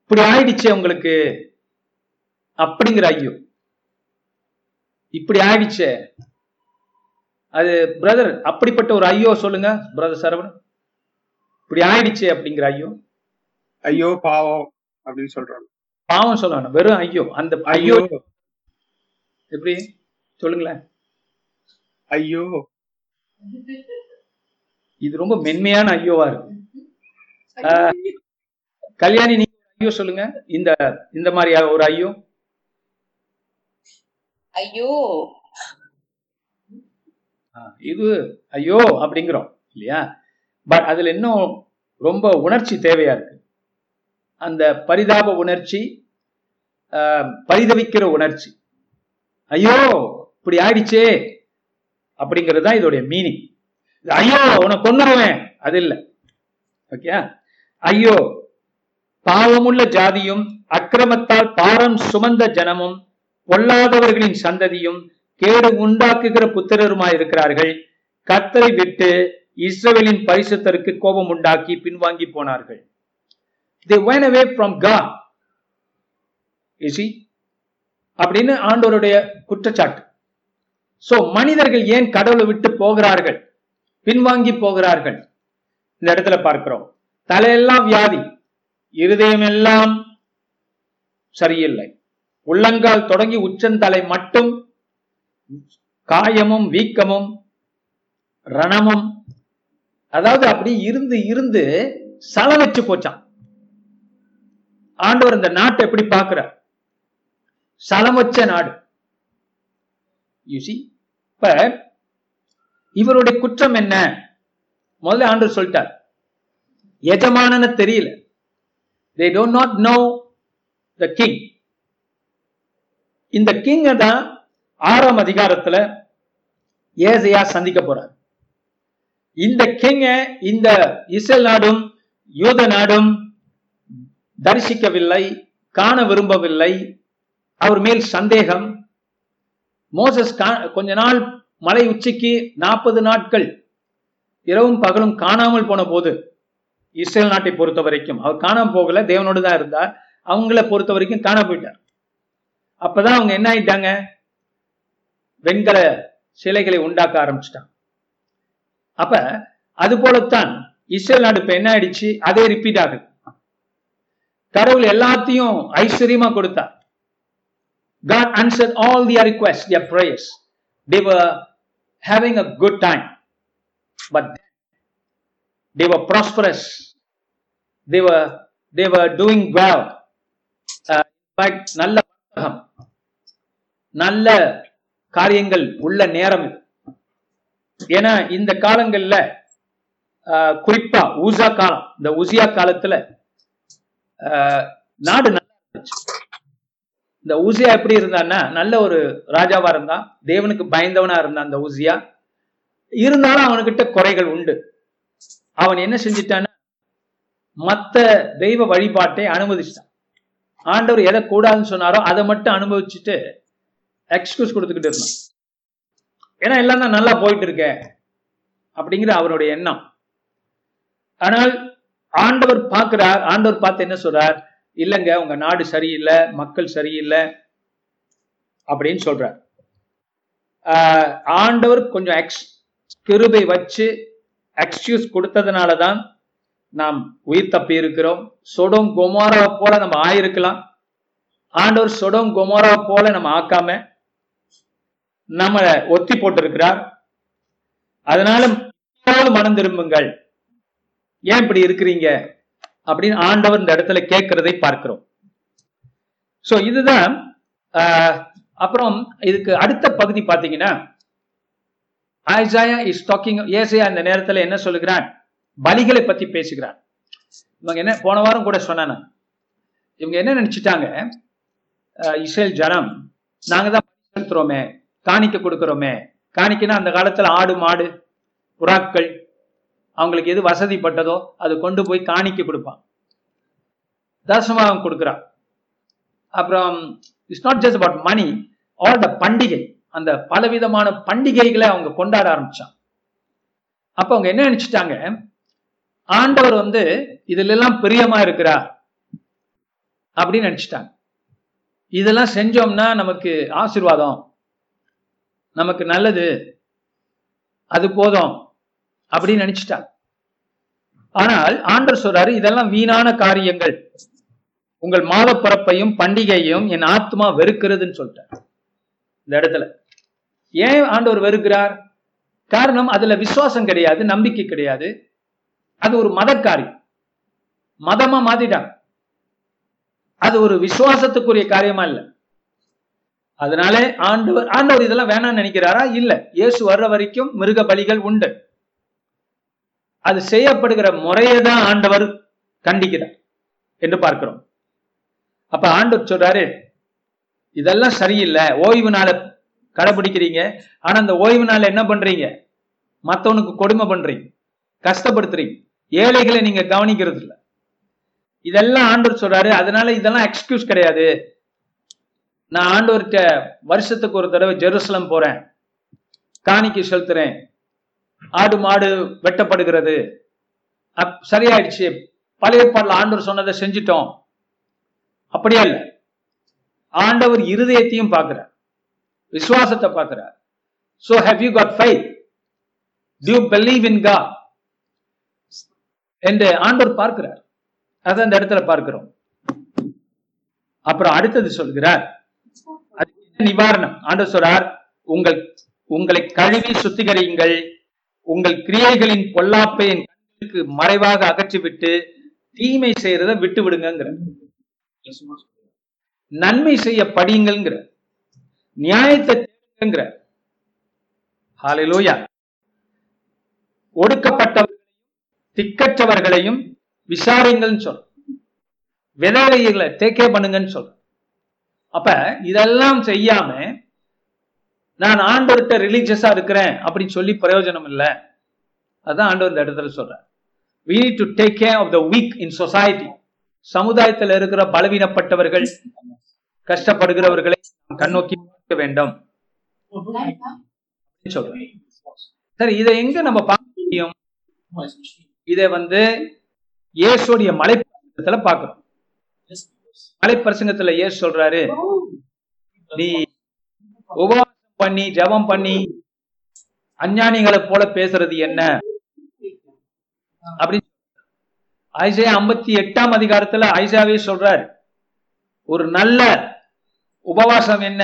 இப்படி ஆயிடுச்சே உங்களுக்கு? அப்படிங்கிற ஐயோ இப்படி ஆயிடுச்சே? அது பிரதர் அப்படிப்பட்ட ஒரு ஐயோ சொல்லுங்க பிரதர் சரவணன். இப்படி ஆயிடுச்சு அப்படிங்கிற ஐயோ. ஐயோ பாவம் அப்படின்னு சொல்றாங்க. பாவம் சொல்லணும் வெறும் ஐயோ. அந்த ஐயோ. எப்படி? சொல்லுங்களேன். ஐயோ. இது ரொம்ப மென்மையான ஐயோவா இருக்கு. கல்யாணி நீங்க ஐயோ சொல்லுங்க. இந்த இந்த மாதிரி ஒரு ஐயோ. ஐயோ. இது ஐயோ அப்படிங்கிறோம். இல்லையா? பட் அதுல இன்னும் ரொம்ப உணர்ச்சி தேவையா இருக்கு. அந்த பரிதாப உணர்ச்சி பரிதவிக்கிற உணர்ச்சி. ஐயோ இப்படி ஆயிடுச்சே அப்படிங்கிறது தான் இதோடைய மீனிங் ஐயோ உன்னை கொண்டுருவேன் அது இல்லை. ஓகே ஐயோ பாவமுள்ள ஜாதியும் அக்கிரமத்தால் பாரம் சுமந்த ஜனமும் பொல்லாதவர்களின் சந்ததியும் கேடு உண்டாக்குகிற புத்திரருமாய் இருக்கிறார்கள் கத்தரை விட்டு இஸ்ரவேலின் பரிசுத்தருக்கு கோபம் உண்டாக்கி பின்வாங்கி போனார்கள். They went away from God அப்படின்னு ஆண்டோருடைய குற்றச்சாட்டு. சோ மனிதர்கள் ஏன் கடவுளை விட்டு போகிறார்கள்? பின்வாங்கி போகிறார்கள். இந்த இடத்துல பார்க்கிறோம். தலையெல்லாம் வியாதி. இருதயம் எல்லாம் சரியில்லை. உள்ளங்கால் தொடங்கி உச்சந்தலை மட்டும் காயமும் வீக்கமும் ரணமும் அதாவது அப்படி இருந்து இருந்து சல வச்சு போச்சான். ஆண்டவர் இந்த நாட்டை எப்படி பார்க்கிறார்? சலம் வச்ச நாடு யூசி இப்ப இவருடைய குற்றம் என்ன? முதல்ல ஆண்டவர் சொல்லிட்டார். எஜமானன்னு தெரியல. They don't not know the king இந்த கிங்க தான் ஆறாம் அதிகாரத்துல ஏசையா சந்திக்க போறார். இந்த கிங்க இந்த இஸ்ரேல் நாடும் யூத நாடும் தரிசிக்கவில்லை காண விரும்பவில்லை. அவர் மேல் சந்தேகம். மோசஸ் கொஞ்ச நாள் மலை உச்சிக்கு நாற்பது நாட்கள் இரவும் பகலும் காணாமல் போன போது இஸ்ரேல் நாட்டை பொறுத்த வரைக்கும். அவர் காணாம போகல தேவனோடு தான் இருந்தார். அவங்கள பொறுத்த வரைக்கும் காண போயிட்டார். அப்பதான் அவங்க என்ன ஆயிட்டாங்க? வெண்கல சிலைகளை உண்டாக்க ஆரம்பிச்சிட்டாங்க. அப்ப அது போலத்தான் இஸ்ரேல் நாடு இப்ப என்ன ஆயிடுச்சு அதே ரிப்பீட் ஆகுது கடவுள் எல்லாத்தையும் ஐஸ்வர்யமா கொடுத்தார் God answered all their requests, their prayers. They were having a good time. But they were prosperous. They were they were doing well. Uh, in fact, நல்ல வர்த்தகம் நல்ல காரியங்கள் உள்ள நேரம் இது ஏன்னா இந்த காலங்கள்ல ஆஹ், குறிப்பா ஊசா காலம் இந்த உசியா காலத்துல ஆஹ், நாடு நல்லா இருந்துச்சு. இந்த ஊசியா எப்படி இருந்தான்னா நல்ல ஒரு ராஜாவா இருந்தான் தேவனுக்கு பயந்தவனா இருந்தான் அந்த ஊசியா. இருந்தாலும் அவனுக்கிட்ட குறைகள் உண்டு. அவன் என்ன செஞ்சிட்டான்னா மத்த தெய்வ வழிபாட்டை அனுமதிச்சிட்டான். ஆண்டவர் எதை கூடாதுன்னு சொன்னாரோ அதை மட்டும் அனுபவிச்சுட்டு எக்ஸ்கியூஸ் கொடுத்துக்கிட்டு இருந்தான். ஏன்னா எல்லாம் தான் நல்லா போயிட்டு இருக்க அப்படிங்கிற அவருடைய எண்ணம். ஆனால் ஆண்டவர் பார்க்கிறார் ஆண்டவர் பார்த்து என்ன சொல்றார்? இல்லைங்க உங்க நாடு சரியில்லை மக்கள் சரியில்லை அப்படின்னு சொல்றார். ஆஹ் ஆண்டவர் கொஞ்சம் எக்ஸ் கிருபை வச்சு எக்ஸ்கியூஸ் கொடுத்ததுனால தான் நாம் உயிர் தப்பி இருக்கிறோம். சொடோம் கொமோரா போல நம்ம ஆயிருக்கலாம். ஆண்டவர் சொடோம் கொமோரா போல நம்ம ஆக்காம நம்மளை ஒத்தி போட்டிருக்கிறார். அதனால மனம் திரும்புங்கள். ஏன் இப்படி இருக்கிறீங்க? அப்படின்னு ஆண்டவர் இந்த இடத்துல கேட்கிறதை பார்க்கிறோம். சோ இதுதான் ஆஹ், அப்புறம் இதுக்கு அடுத்த பகுதி பாத்தீங்கன்னா ஐசாயா இஸ் டாக்கிங் ஏசையா இந்த நேரத்துல என்ன சொல்லுகிறான்? பலிகளை பத்தி பேசுகிறான். இவங்க என்ன போன வாரம் கூட சொன்னாங்க. இவங்க என்ன நினைச்சிட்டாங்க? அஹ், இஸ்ரேல் ஜனம் நாங்க தான் செலுத்துறோமே. காணிக்க கொடுக்கிறோமே. காணிக்கைனா அந்த காலத்துல ஆடு மாடு புறாக்கள் அவங்களுக்கு எது வசதிப்பட்டதோ அது கொண்டு போய் காணிக்க கொடுப்பான். தசமாவும் கொடுக்குறான். அப்புறம் it's not just about money all the பண்டிகை அந்த பலவிதமான பண்டிகைகளை அவங்க கொண்டாட ஆரம்பிச்சான். அப்ப அவங்க என்ன நினைச்சிட்டாங்க? ஆண்டவர் வந்து இதுல எல்லாம் பிரியமா இருக்கிறார் அப்படின்னு நினைச்சிட்டாங்க. இதெல்லாம் செஞ்சோம்னா நமக்கு ஆசீர்வாதம். நமக்கு நல்லது. அது போதும். அப்படின்னு நினைச்சிட்டாங்க. ஆனால் ஆண்டர் சொல்றாரு இதெல்லாம் வீணான காரியங்கள். உங்கள் மாத பிறப்பையும் பண்டிகையையும் என் ஆத்மா வெறுக்கிறதுன்னு சொல்லிட்டார். இந்த இடத்துல. ஏன் ஆண்டவர் வெறுக்கிறார்? காரணம் அதுல விசுவாசம் கிடையாது நம்பிக்கை கிடையாது. அது ஒரு மத காரியம் மதமா மாத்திட்டாங்க. அது ஒரு விசுவாசத்துக்குரிய காரியமா இல்ல. அதனால ஆண்டவர் ஆண்டவர் இதெல்லாம் வேணாம்னு நினைக்கிறாரா? இல்ல. இயேசு வர்ற வரைக்கும் மிருக பலிகள் உண்டு. அது செய்யப்படுகிற முறையை தான் ஆண்டவர் கண்டிக்கிறார் என்று பார்க்கிறோம். அப்ப ஆண்டவர் சொல்றாரு இதெல்லாம் சரியில்லை. ஓய்வு நாளை கடைபிடிக்கிறீங்க. ஆனா அந்த ஓய்வு நாள் என்ன பண்றீங்க? மத்தவனுக்கு கொடுமை பண்றீங்க. கஷ்டப்படுத்துறீங்க. ஏழைகளை நீங்க கவனிக்கிறது இல்ல இதெல்லாம் ஆண்டவர் சொல்றாரு. அதனால இதெல்லாம் எக்ஸ்கியூஸ் கிடையாது. நான் ஆண்டவர்கிட்ட வருஷத்துக்கு ஒரு தடவை ஜெருசலம் போறேன். காணிக்கை செலுத்துறேன். ஆடு மாடு வெட்டப்படுகிறது. அப்- சரியாயிடுச்சு. பழைய பாடல ஆண்டவர் சொன்னதை செஞ்சிட்டோம். அப்படியே இல்ல. ஆண்டவர் இருதயத்தையும் பார்க்கிறார். விசுவாசத்தை பார்க்கிறார். So how you got faith to believe in God என்று ஆண்டவர் பார்க்கிறார். அதை அந்த இடத்துல பார்க்கிறோம். அப்புறம் அடுத்தது சொல்கிறார். நிவாரணம். ஆண்டு சொல்றார் உங்கள் உங்களை கழுவி சுத்திகரியுங்கள். உங்கள் கிரியைகளின் பொல்லாப்பை என் கண்களுக்கு மறைவாக அகற்றிவிட்டு தீமை செய்யறத விட்டு விடுங்கிற நன்மை செய்ய படியுங்கள்ங்கிற நியாயத்தை தேடுங்கிற ஒடுக்கப்பட்டவர்களையும் திக்கற்றவர்களையும் விசாரிங்கள்னு சொல் விதவைகளை தேக்கே பண்ணுங்கன்னு சொல்ற அப்ப இதெல்லாம் செய்யாம நான் ஆண்டவர்கிட்ட ரிலீஜியஸா இருக்கிறேன் அப்படின்னு சொல்லி பிரயோஜனம் இல்லை. அதான் ஆண்டவர் இந்த இடத்துல சொல்றார். We need to take care of the weak in society சமுதாயத்தில் இருக்கிற பலவீனப்பட்டவர்கள் கஷ்டப்படுகிறவர்களை கண்ணோக்கி பார்க்க வேண்டும். சொல்றேன் சரி இதை எங்க நம்ம பார்க்க முடியும்? இதை வந்து இயேசுடைய மலை பார்க்கிறோம். மலைப்பிரசங்கத்துல இயேசு சொல்றாரு? நீ உபவாசம் பண்ணி ஜெபம் பண்ணி அஞ்ஞானிகளை போல பேசுறது என்ன? அப்படின்னு ஐசா ஐம்பத்தி எட்டாம் அதிகாரத்துல ஐசாவே சொல்றார். ஒரு நல்ல உபவாசம் என்ன?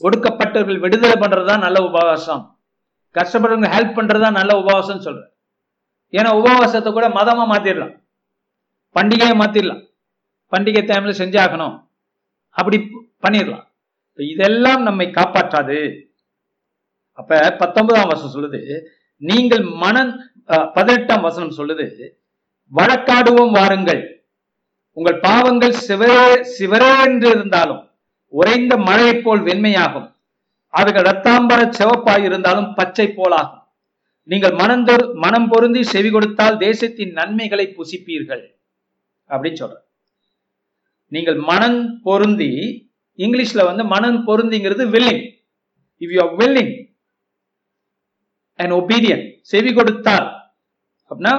ஒடுக்கப்பட்டவர்கள் விடுதலை பண்றதுதான் நல்ல உபவாசம். கஷ்டப்படுறவங்க ஹெல்ப் பண்றதுதான் நல்ல உபவாசம் சொல்ற ஏன்னா உபவாசத்தை கூட மதமா மாத்திடலாம் பண்டிகையை மாத்திடலாம் பண்டிகை டைம்ல செஞ்சாகணும். அப்படி பண்ணிடலாம். இதெல்லாம் நம்மை காப்பாற்றாது. அப்ப பத்தொன்பதாம் வசனம் சொல்லுது நீங்கள் மனம் அஹ், பதினெட்டாம் வசனம் சொல்லுது வழக்காடுவோம் வாருங்கள். உங்கள் பாவங்கள் சிவரே சிவரே என்று இருந்தாலும் உறைந்த மழையை போல் வெண்மையாகும். அவைகள் ரத்தாம்பர சிவப்பாய் இருந்தாலும் பச்சை போலாகும். நீங்கள் மனந்தொரு மனம் பொருந்தி செவி கொடுத்தால் தேசத்தின் நன்மைகளை புசிப்பீர்கள். அப்படின்னு சொல்ற நீங்கள் மனம் பொருந்தி இங்கிலீஷ்ல வந்து மனம் பொருந்திங்கிறது willing if you are willing and obedient செவி கொடுத்தார். அப்படின்னா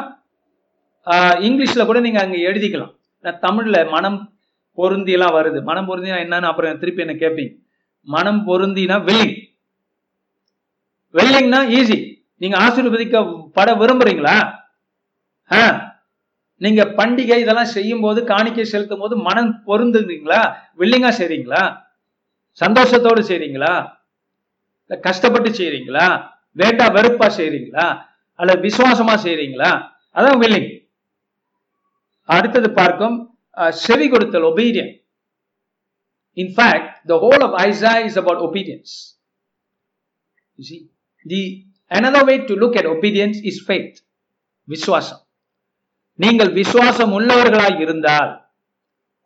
இங்கிலீஷ்ல கூட நீங்க அங்க எழுதிக்கலாம். தமிழ்ல மனம் பொருந்தி எல்லாம் வருது. மனம் பொருந்தினா என்னன்னு அப்புறம் திருப்பி என்ன கேட்பீங்க மனம் பொருந்தினா வில்லிங் வில்லிங்னா ஈஸி நீங்க ஆசீர்வதிக்க பட விரும்புறீங்களா நீங்க பண்டிகை இதெல்லாம் செய்யும் போது காணிக்கை செலுத்தும் போது மனம் பொருந்துங்களா வில்லிங்கா செய்றீங்களா? சந்தோஷத்தோடு செய்றீங்களா? கஷ்டப்பட்டு செய்றீங்களா? வேட்டா வெறுப்பா செய்றீங்களா? அல்லது விசுவாசமா செய்றீங்களா? அதான் வில்லிங். அடுத்தது பார்க்கும் செவி கொடுத்தல் obedient in fact the whole of Isaiah is about obedience the see, the another way to look at obedience is faith. விசுவாசம். நீங்கள் விசுவாசம் உள்ளவர்களாய் இருந்தால்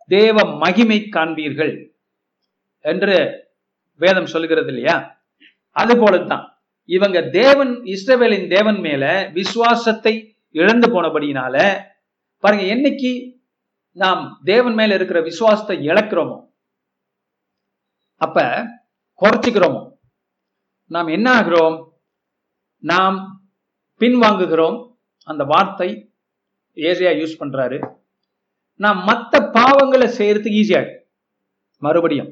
தேவ மகிமை காண்பீர்கள் என்று வேதம் சொல்லுகிறது இல்லையா? அது போலத்தான். இவங்க தேவன் இஸ்ரவேலின் தேவன் மேல விசுவாசத்தை இழந்து போனபடியினால பாருங்க என்னைக்கு நாம் தேவன் மேல இருக்கிற விசுவாசத்தை இழக்கிறோமோ அப்ப குறைச்சிக்கிறோமோ நாம் என்ன ஆகிறோம்? நாம் பின்வாங்குகிறோம் அந்த வார்த்தை ஏசியா யூஸ் பண்றாரு. நான் மத்த பாவங்களை செய்யறதுக்கு ஈஸியா மறுபடியும்.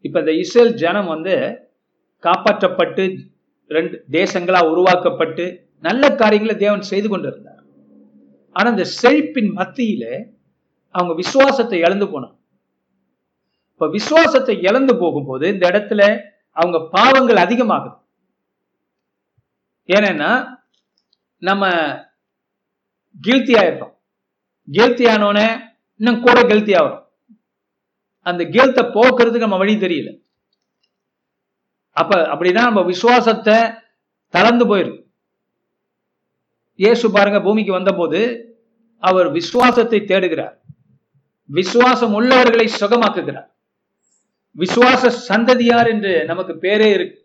இப்ப இந்த இஸ்ரேல் ஜனம் வந்து காப்பாற்றப்பட்டு ரெண்டு தேசங்களா உருவாக்கப்பட்டு நல்ல காரியங்களை தேவன் செய்து கொண்டிருந்தார். ஆனா இந்த செழிப்பின் மத்தியில அவங்க விசுவாசத்தை இழந்து போனாங்க. இப்ப விசுவாசத்தை இழந்து போகும்போது இந்த இடத்துல அவங்க பாவங்கள் அதிகமாகுது. ஏன்னா நம்ம கில்த்தி ஆயிடுறோம். கில்த்தி ஆனோடனே இன்னும் கூட கில்த்தி ஆகிறோம் அந்த கில்த்தை போக்குறதுக்கு நம்ம வழி தெரியல. அப்ப அப்படின்னா நம்ம விசுவாசத்தை தளர்ந்து போயிருக்கு இயேசு பாருங்க பூமிக்கு வந்தபோது அவர் விசுவாசத்தை தேடுகிறார். விசுவாசம் உள்ளவர்களை சுகமாக்குகிறார். விசுவாச சந்ததியார் என்று நமக்கு பேரே இருக்கு.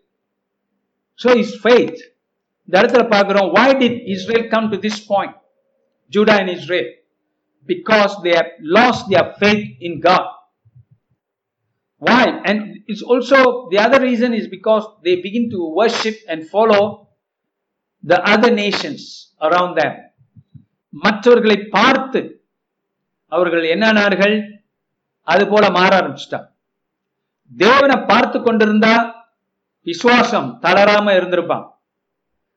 ஸோ இஸ் ஃபெய்த் இந்த இடத்துல பார்க்கிறோம் why did Israel come to this point Judah and Israel because they have lost their faith in God why and it's also the other reason is because they begin to worship and follow the other nations around them மற்றவர்களை பார்த்து அவர்கள் என்னானார்கள் அது போல மாற ஆரம்பிச்சிட்டாங்க தேவனை பார்த்து கொண்டிருந்தா விசுவாசம் தளராம இருந்திருப்பான்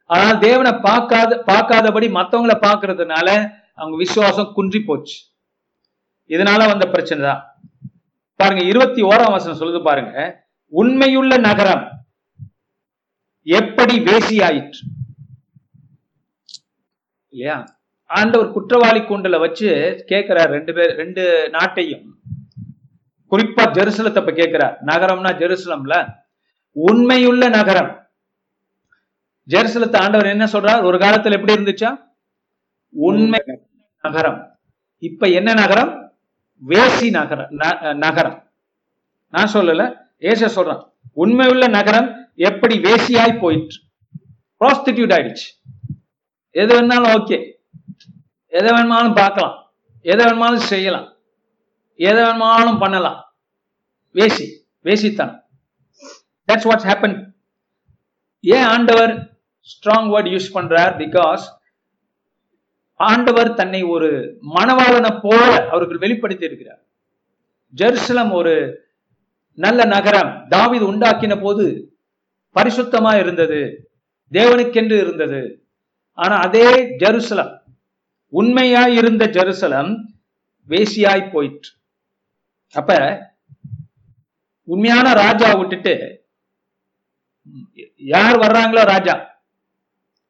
ஆனால் தேவனை பார்க்காத பார்க்காதபடி மத்தவங்கள பார்க்கறதுனால அவங்க விசுவாசம் குன்றி போச்சு. இதனால வந்த பிரச்சனை தான். பாருங்க இருபத்தி ஓராம் வசனம் சொல்லுது பாருங்க. உண்மையுள்ள நகரம் எப்படி வேசியாயிற்று? இல்லையா? ஆண்டவர் குற்றவாளி கூண்டல வச்சு கேட்கிறார் ரெண்டு பேர் ரெண்டு நாட்டையும். குறிப்பா ஜெருசலத்தை இப்ப கேட்கிறார். நகரம்னா ஜெருசலம்ல. உண்மையுள்ள நகரம். ஜெருசலத்தை ஆண்டவர் என்ன சொல்றார்? ஒரு காலத்துல எப்படி இருந்துச்சா? உண்மை நகரம். இப்ப என்ன நகரம்? வேசி நகரம் நகரம். நான் சொல்லல ஏச சொல்றான் உண்மையுள்ள நகரம் எப்படி வேசியாய் போயிற்று? ப்ராஸ்டிடியூட் ஆயிடுச்சு. எது வேணாலும் ஓகே எதை வேணுமாலும் பார்க்கலாம். எதை வேணுமாலும் செய்யலாம். எதை வேணுமாலும் பண்ணலாம். வேசி வேசித்தனம். தட்ஸ் வாட்ஸ் ஹேப்பன் ஏன் ஆண்டவர் ஸ்ட்ராங் வேர்ட் யூஸ் பண்றார் பிகாஸ் ஆண்டவர் தன்னை ஒரு மணவாளனை போல அவர்கள் வெளிப்படுத்தி இருக்கிறார். ஜெருசலம் ஒரு நல்ல நகரம். தாவிது உண்டாக்கின போது பரிசுத்தமா இருந்தது. தேவனுக்கென்று இருந்தது. ஆனா அதே ஜெருசலம் உண்மையாய் இருந்த ஜெருசலம் வேசியாய் போயிற்று. அப்ப உண்மையான ராஜா விட்டுட்டு யார் வர்றாங்களோ ராஜா?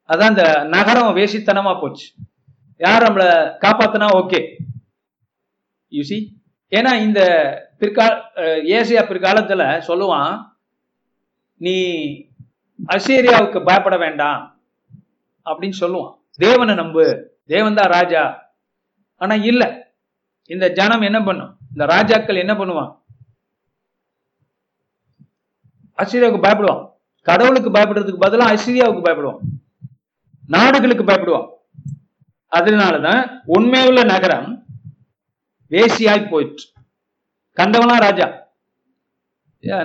அதான் இந்த நகரம் வேசித்தனமா போச்சு. யார் நம்மள காப்பாத்தினா? ஓகே. யூசி ஏன்னா இந்த பிற்கால அஹ், ஏசியா பிற்காலத்துல சொல்லுவான் நீ அசேரியாவுக்கு பயப்பட வேண்டாம் அப்படின்னு சொல்லுவான். தேவனை நம்பு. தேவன் தான் ராஜா. ஆனா இல்ல. இந்த ஜனம் என்ன பண்ணும்? இந்த ராஜாக்கள் என்ன பண்ணுவான் அசிரியாவுக்கு பயப்படுவான் கடவுளுக்கு பயப்படுறதுக்கு பதிலா அசிரியாவுக்கு பயப்படுவான் நாடுகளுக்கு பயப்படுவான் அதனாலதான் உண்மையுள்ள நகரம் வேசியாய் போயிற்று. கண்டவனா ராஜா.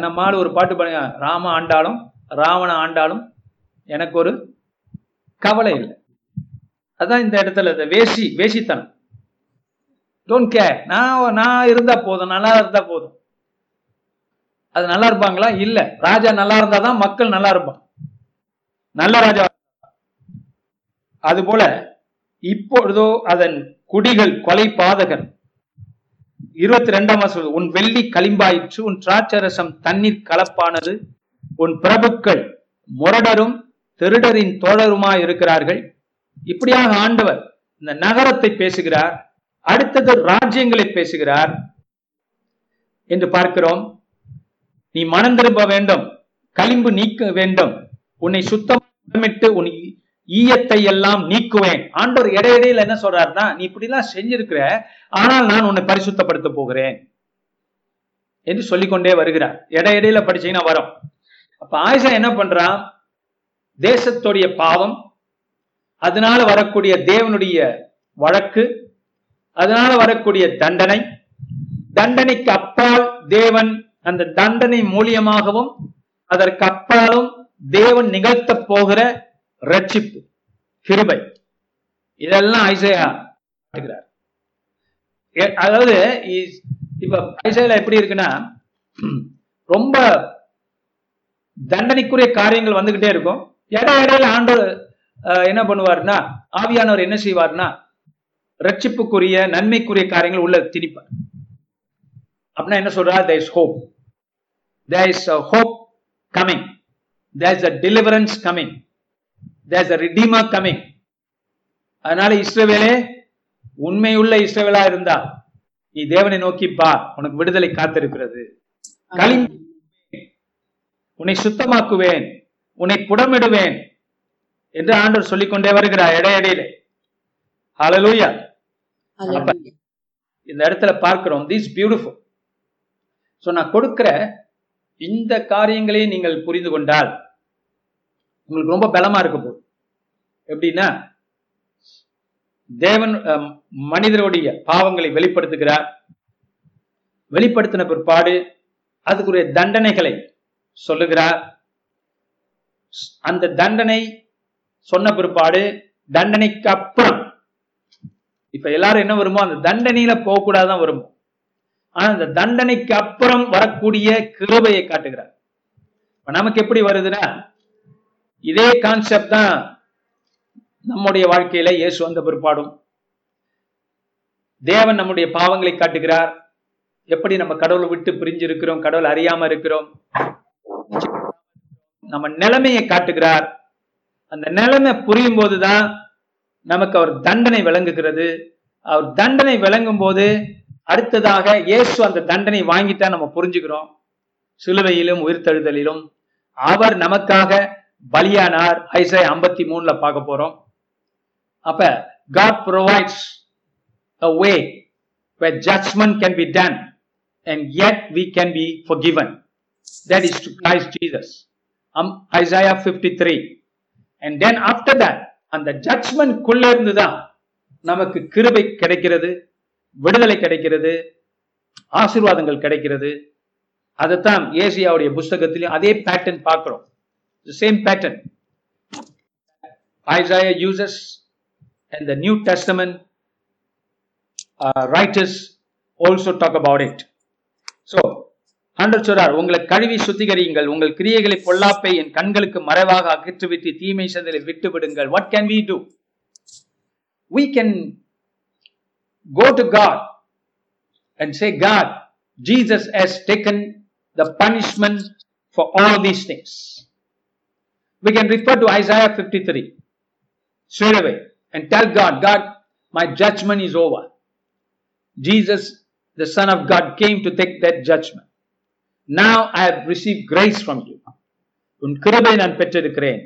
நம்ம ஆள் ஒரு பாட்டு பாருங்க ராம ஆண்டாலும் ராவண ஆண்டாலும் எனக்கு ஒரு கவலை இல்லை. அதான் இந்த இடத்துல இந்த வேசி வேசித்தனம். டோன்ட் கேர் நான் நான் இருந்தா போதும். நல்லா இருந்தா போதும். அது நல்லா இருப்பாங்களா? இல்ல. ராஜா நல்லா இருந்தாதான் மக்கள் நல்லா இருப்பான் நல்ல ராஜா அது போல இப்பொழுதோ அதன் குடிகள் கொலை பாதகர் இருபத்தி ரெண்டாம் வருஷம் உன் வெள்ளி களிம்பாயிற்று உன் திராட்சரசம் தண்ணீர் கலப்பானது உன் பிரபுக்கள் முரடரும் திருடரின் தோழருமாய் இருக்கிறார்கள் இப்படியாக ஆண்டவர் இந்த நகரத்தை பேசுகிறார் அடுத்தது ராஜ்யங்களை பேசுகிறார் என்று பார்க்கிறோம். நீ மனம் திரும்ப வேண்டும் களிம்பு நீக்க வேண்டும் உன்னை சுத்தமிட்டு உன் ஈயத்தை எல்லாம் நீக்குவேன். ஆண்டவர் இடையிடையில என்ன சொல்றாருன்னா நீ இப்படி எல்லாம் செஞ்சிருக்கிற ஆனால் நான் உன்னை பரிசுத்தப்படுத்த போகிறேன். என்று சொல்லிக்கொண்டே வருகிறார். இடையிடையில படிச்சீங்கன்னா வரும். அப்ப ஆயிஷா என்ன பண்றான்? தேசத்துடைய பாவம் அதனால வரக்கூடிய தேவனுடைய வழக்கு அதனால வரக்கூடிய தண்டனை தண்டனைக்கு அப்பால் தேவன் அந்த தண்டனை மூலியமாகவும் அதற்கு அப்பாலும் தேவன் நிகழ்த்த போகிற ரட்சிப்பு கிருபை. இதெல்லாம் ஐசையா காட்டுகிறார் அதாவது இ- இப்ப ஐசையில எப்படி இருக்குன்னா ரொம்ப தண்டனைக்குரிய காரியங்கள் வந்துகிட்டே இருக்கும். இட இடையில ஆண்டோர் என்ன பண்ணுவார்னா ஆவியானவர் என்ன செய்வார்னா ரட்சிப்புக்குரிய நன்மைக்குரிய காரியங்கள் உள்ள திணிப்பார். அப்படின்னா என்ன சொல்றா there is hope there is hope coming they is a deliverance coming is a redeemer coming. அதனால இஸ்ரவேலே உண்மையுள்ள இஸ்ரவேலா இருந்தா நீ தேவனை நோக்கி பார் உனக்கு விடுதலை காத்திருக்கிறது. உன்னை சுத்தமாக்குவேன் உன்னை புடமிடுவேன் என்று ஆண்டவர் சொல்லிக்கொண்டே வருகிறார் இடையிடையிலே. அப்ப இந்த இடத்துல பார்க்கிறோம் திஸ் பியூட்டிஃபுல் சோ நான் கொடுக்கிற இந்த காரியங்களை நீங்கள் புரிந்து கொண்டால் உங்களுக்கு ரொம்ப பலமா இருக்க போகுது. எப்படின்னா தேவன் மனிதருடைய பாவங்களை வெளிப்படுத்துகிறார். வெளிப்படுத்தின பிற்பாடு அதுக்குரிய தண்டனைகளை சொல்லுகிறார். அந்த தண்டனை சொன்ன பிற்பாடு தண்டனைக்கு அப்புறம் இப்ப எல்லாரும் என்ன வருமோ அந்த தண்டனையில போகக்கூடாதான் வருமோ. ஆனா அந்த தண்டனைக்கு அப்புறம் வரக்கூடிய கிருபையை காட்டுகிறார். நமக்கு எப்படி வருதுன்னா இதே கான்செப்ட் தான் நம்முடைய வாழ்க்கையில இயேசு வந்த பிற்பாடும். தேவன் நம்முடைய பாவங்களை காட்டுகிறார். எப்படி நம்ம கடவுளை விட்டு பிரிஞ்சு இருக்கிறோம் கடவுள் அறியாம இருக்கிறோம்? நம்ம நிலைமையை காட்டுகிறார். அந்த நிலைமை புரியும் போதுதான் நமக்கு அவர் தண்டனை விளங்குகிறது. அவர் தண்டனை விளங்கும் போது அடுத்ததாக இயேசு அந்த தண்டனை வாங்கிட்டா நம்ம புரிஞ்சுக்கிறோம். சிலுவையிலும் உயிர்த்தெழுதலிலும். அவர் நமக்காக பலியானார் ஐசை ஐம்பத்தி மூணுல பார்க்க போறோம் அப்ப God provides a way where judgment can be done and yet we can be forgiven. That is to Christ Jesus. Um, Isaiah 53. And then after that, அந்த ஜட்ஜ்மெண்ட் குள்ள இருந்துதான் நமக்கு கிருபை கிடைக்கிறது விடுதலை கிடைக்கிறது ஆசீர்வாதங்கள் கிடைக்கிறது அதைத்தான் ஏசியாவுடைய புஸ்தகத்திலையும் அதே பேட்டர்ன் பார்க்கிறோம் Same pattern Isaiah uses and the New Testament uh, writers also talk about it. So, ஆண்டவர் சொல்றார் உங்களை கழுவி சுத்திகரியுங்கள் உங்கள் கிரியைகளை பொல்லாப்பை என் கண்களுக்கு மறைவாக அகற்றிவிட்டு தீமை சந்தலை விட்டு விடுங்கள் what can we do we can go to god and say god jesus has taken the punishment for all these things We can refer to isaiah 53 straight away and tell god god my judgment is over jesus the son of god came to take that judgment now I have received grace from you. உன் கிருபை நான் பெற்றிருக்கிறேன்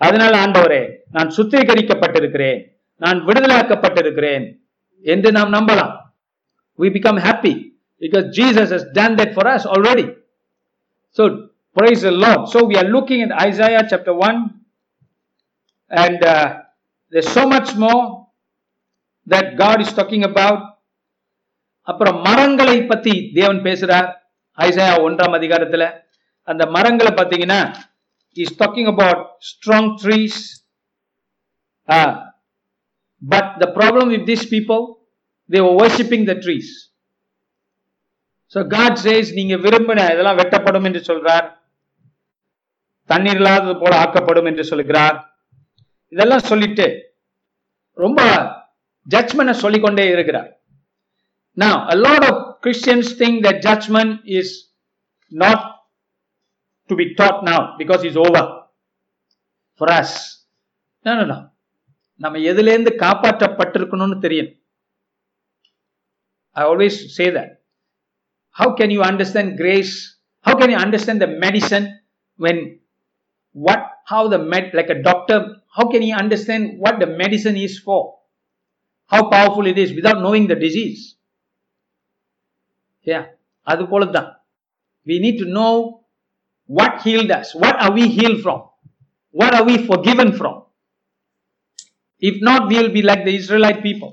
அதனால ஆண்டவரே நான் சுத்திகரிக்கப்பட்டிருக்கிறேன் நான் விடுதலாக்கப்பட்டிருக்கிறேன் என்று நாம் நம்பலாம் we become happy because Jesus has done that for us already. So, praise the Lord. So, we are looking at Isaiah chapter 1, and uh, there's so much more that God is talking about. அப்புறம் மரங்களை பத்தி தேவன் பேசுறார். Isaiah ஒன்றாம் அதிகாரத்துல. அந்த மரங்களை பார்த்தீங்கன்னா is talking about strong trees but the problem with this people they worshipping the trees so God says நீங்க விரும்பின இதெல்லாம் வெட்டப்படும் என்று சொல்றார். தண்ணீர் இல்லாதது போல ஆக்கப்படும் என்று சொல்கிறார் இதெல்லாம் சொல்லிட்டு ரொம்ப ஜட்மெண்ட் சொல்லிக்கொண்டே இருக்கிறார் நான் a lot Christians Christians the that is not to be be taught because is it's over as us. No, no, no. நம்ம எதுலேருந்து காப்பாற்றப்பட்டிருக்கணும்னு தெரியும் I always say that how can you understand grace how can you understand the medicine when what how the med like a doctor how can he understand what the medicine is for? How powerful it is without knowing the disease? Yeah, அது போல தான் we need to know what healed us what are we healed from what are we forgiven from if not we will be like the israelite people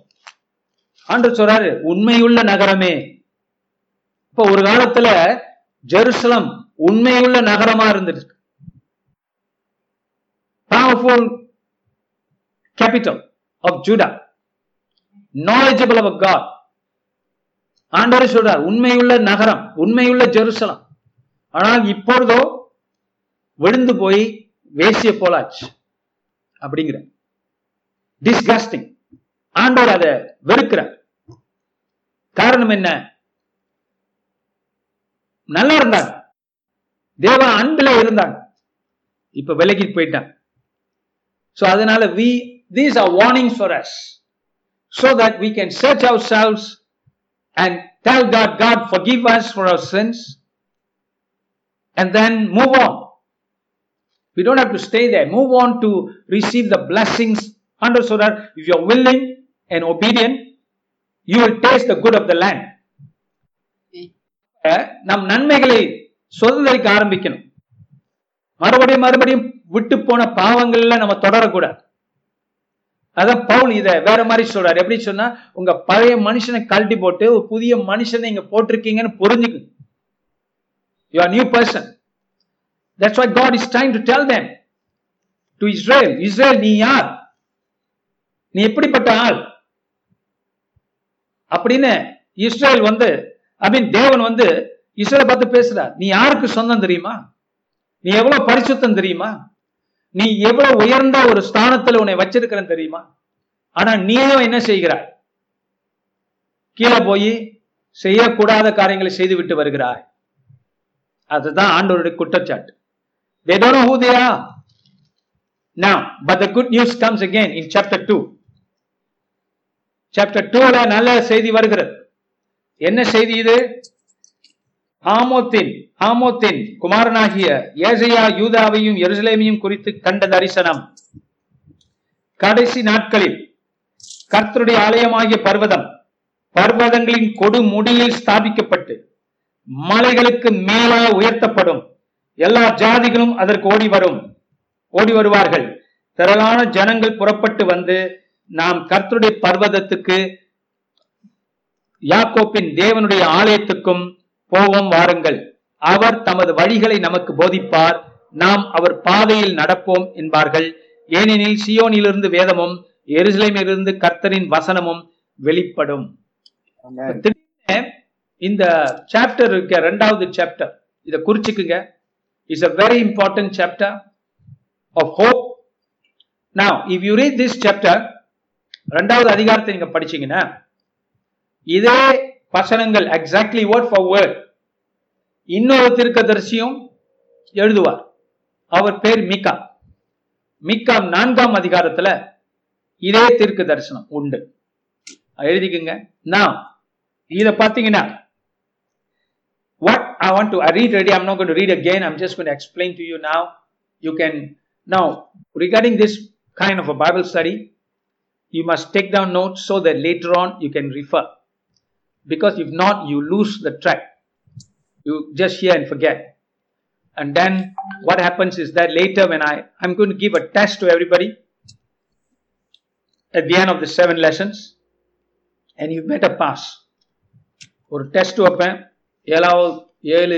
ஆண்டு சொல்றாரு உண்மையுள்ள நகரமே இப்ப ஒரு காலத்துல ஜெருசலம் உண்மையுள்ள நகரமா இருந்திருக்கு powerful capital of Judah knowledgeable of God. ஆண்டவர் சொல்றார் உண்மையுள்ள நகரம் உண்மையுள்ள ஜெருசலம் ஆனால் இப்பொழுதோ விழுந்து போய் வேசிய போலாச்சு அப்படிங்கிற டிஸ்கஸ்டிங் ஆண்டவர் அதை வெறுக்கிறார். காரணம் என்ன? நல்லா இருந்தாங்க தேவ அன்புல இருந்தாங்க இப்ப விலகி போயிட்டாங்க சோ அதனால we these are warnings for us so that we can search ourselves and tell God, God, forgive us for our sins, and then move on. We don't have to stay there. Move on to receive the blessings under so that if you're willing and obedient, you will taste the good of the land. அஹ், நம் நன்மைகளை சுதந்திரிக்க ஆரம்பிக்கணும் மறுபடியும் மறுபடியும் விட்டு போன பாவங்கள்ல நம்ம தொடரக்கூடாது. அதான் பவுல் இத வேற மாதிரி சொல்றாரு. எப்படி சொன்னா உங்க பழைய மனுஷனை கழட்டி போட்டு ஒரு புதிய மனுஷனை இங்க போட்டிருக்கீங்கன்னு புரிஞ்சுக்கு. You are new person that's why God is time to tell them to Israel Israel நீ யார்? நீ எப்படிப்பட்ட ஆள்? அப்படின்னு இஸ்ரேல் வந்து ஐ மீன் தேவன் வந்து இஸ்ரேலை பார்த்து பேசுறார். நீ யாருக்கு சொந்தம் தெரியுமா? நீ எவ்வளவு பரிசுத்தம் தெரியுமா? நீ எவ்வளவு உயர்ந்த ஒரு ஸ்தானத்துல உன்னை வச்சிருக்கிறன்னு தெரியுமா? ஆனா நீயும் என்ன செய்கிறாய் கீழே போய் செய்யக்கூடாத காரியங்களை செய்து விட்டு வருகிறாய். அதுதான் ஆண்டவருடைய குற்றச்சாட்டு. They don't know who they are. Now but the good news comes again in chapter 2 chapter 2 ல நல்ல செய்தி வருகிறது. என்ன செய்தி இது? ஆமோத்தின் ஆமோத்தின் குமாரனாகிய ஏசையா யூதாவையும் எருசலேமையும் குறித்து கண்ட தரிசனம். கடைசி நாட்களில் கர்த்தருடைய ஆலயமாகிய பர்வதம் பர்வதங்களின் கொடு முடியில் ஸ்தாபிக்கப்பட்டு மலைகளுக்கு மேலாக உயர்த்தப்படும். எல்லா ஜாதிகளும் அதற்கு ஓடி வரும். ஓடி வருவார்கள். திரளான ஜனங்கள் புறப்பட்டு வந்து நாம் கர்த்தருடைய பர்வதத்துக்கு யாக்கோப்பின் தேவனுடைய ஆலயத்துக்கும் போவோம் வாருங்கள். அவர் தமது வழிகளை நமக்கு போதிப்பார். நாம் அவர் பாதையில் நடப்போம் என்பார்கள். ஏனெனில் சியோனிலிருந்து வேதமும் எருசலேமிலிருந்து கர்த்தரின் வசனமும் வெளிப்படும். இந்த சாப்டர் இருக்க ரெண்டாவது சாப்டர் இத குறிச்சுக்குங்க. Is a very important chapter of hope. Now if you read this chapter ரெண்டாவது அதிகாரத்தை நீங்க படிச்சீங்கன்னா இதே வசனங்கள் எக்ஸாக்ட்லி வேர்ட் ஃபார் வேர்ட் இன்னொரு திருக்கதரிசியும் எழுதுவார் அவர் பேர் மிக்கா மிக்கா நான்காம் அதிகாரத்துல இதே தீர்க்க தரிசனம் உண்டு எழுதிக்குங்க நான் இதை பார்த்தீங்கன்னா what I want read ready I'm not going to read again I'm just gonna explain to you now you can now recording this kind of a Bible study you must take down note so the later on you can refer because if not you lose the track you just hear and forget and then what happens is that later when i i'm going to give a test to everybody at the end of the seven lessons and you better pass ஒரு test வைப்பேன் ஏழாவது ஏழு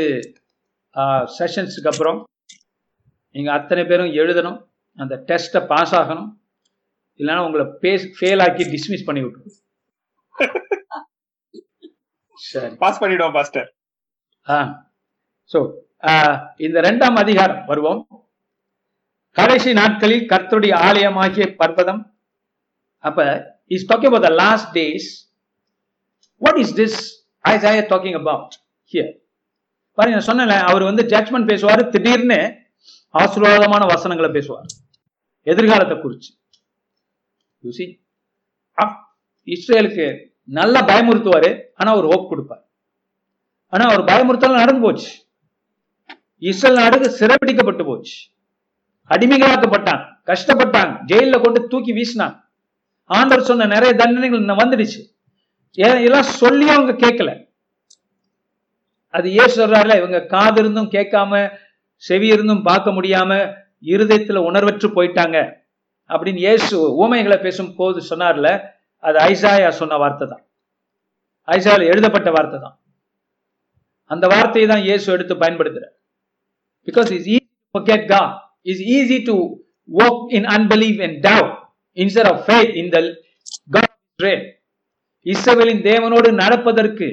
செஷன்ஸுக்கு அப்புறம் நீங்கள் அத்தனை பேரும் எழுதணும் அந்த டெஸ்ட்டை பாஸ் ஆகணும் இல்லைன்னா உங்களை பேஸ் ஃபெயில் ஆக்கி டிஸ்மிஸ் பண்ணி விட்டுரும் சரி. பாஸ் பண்ணிடுவோம் பாஸ்டர் ஆ. ஸோ இந்த ரெண்டாம் அதிகாரம் வருவோம். கடைசி நாட்களில் கர்த்தருடைய ஆலயமாகிய பர்வதம். அப்ப is talking about the last days. What is this Isaiah talking about here? பாருங்க நான் சொன்னேன்ல அவர் வந்து ஜட்ஜ்மெண்ட் பேசுவார் திடீர்னு ஆசீர்வாதமான வசனங்களை பேசுவார். எதிர்காலத்தை குறிச்சு. இஸ்ரேலுக்கு நல்லா பயமுறுத்துவாரு. ஆனா ஒரு ஹோப் கொடுப்பார். ஆனா அவர் பயமுறுத்தல் நடந்து போச்சு. இஸ்ரேல் நாடு சிறப்பிடிக்கப்பட்டு போச்சு. அடிமைகளாக்கப்பட்டாங்க. கஷ்டப்பட்டாங்க. ஜெயில கொண்டு தூக்கி வீசினாங்க. ஆண்டவர் சொன்ன நிறைய தண்டனைகள் இன்னும் வந்துடுச்சு. ஏன்? சொல்லி அவங்க கேட்கல. அது ஏன் சொல்றாருல இவங்க காது இருந்தும் கேட்காம செவி இருந்தும் பார்க்க முடியாம இருதயத்துல உணர்வற்று போயிட்டாங்க. அப்படின்னு ஏசு ஊமைகளை பேசும் போது சொன்னார்ல அது ஐசாயா சொன்ன வார்த்தை தான். ஐசாயால எழுதப்பட்ட வார்த்தை தான். அந்த வார்த்தையை தான் இயேசு எடுத்து பயன்படுத்துற because is easy to forget God is easy to walk in unbelief and doubt instead of faith in the God of இஸ்ரவேலின் தேவனோடு நடப்பதற்கு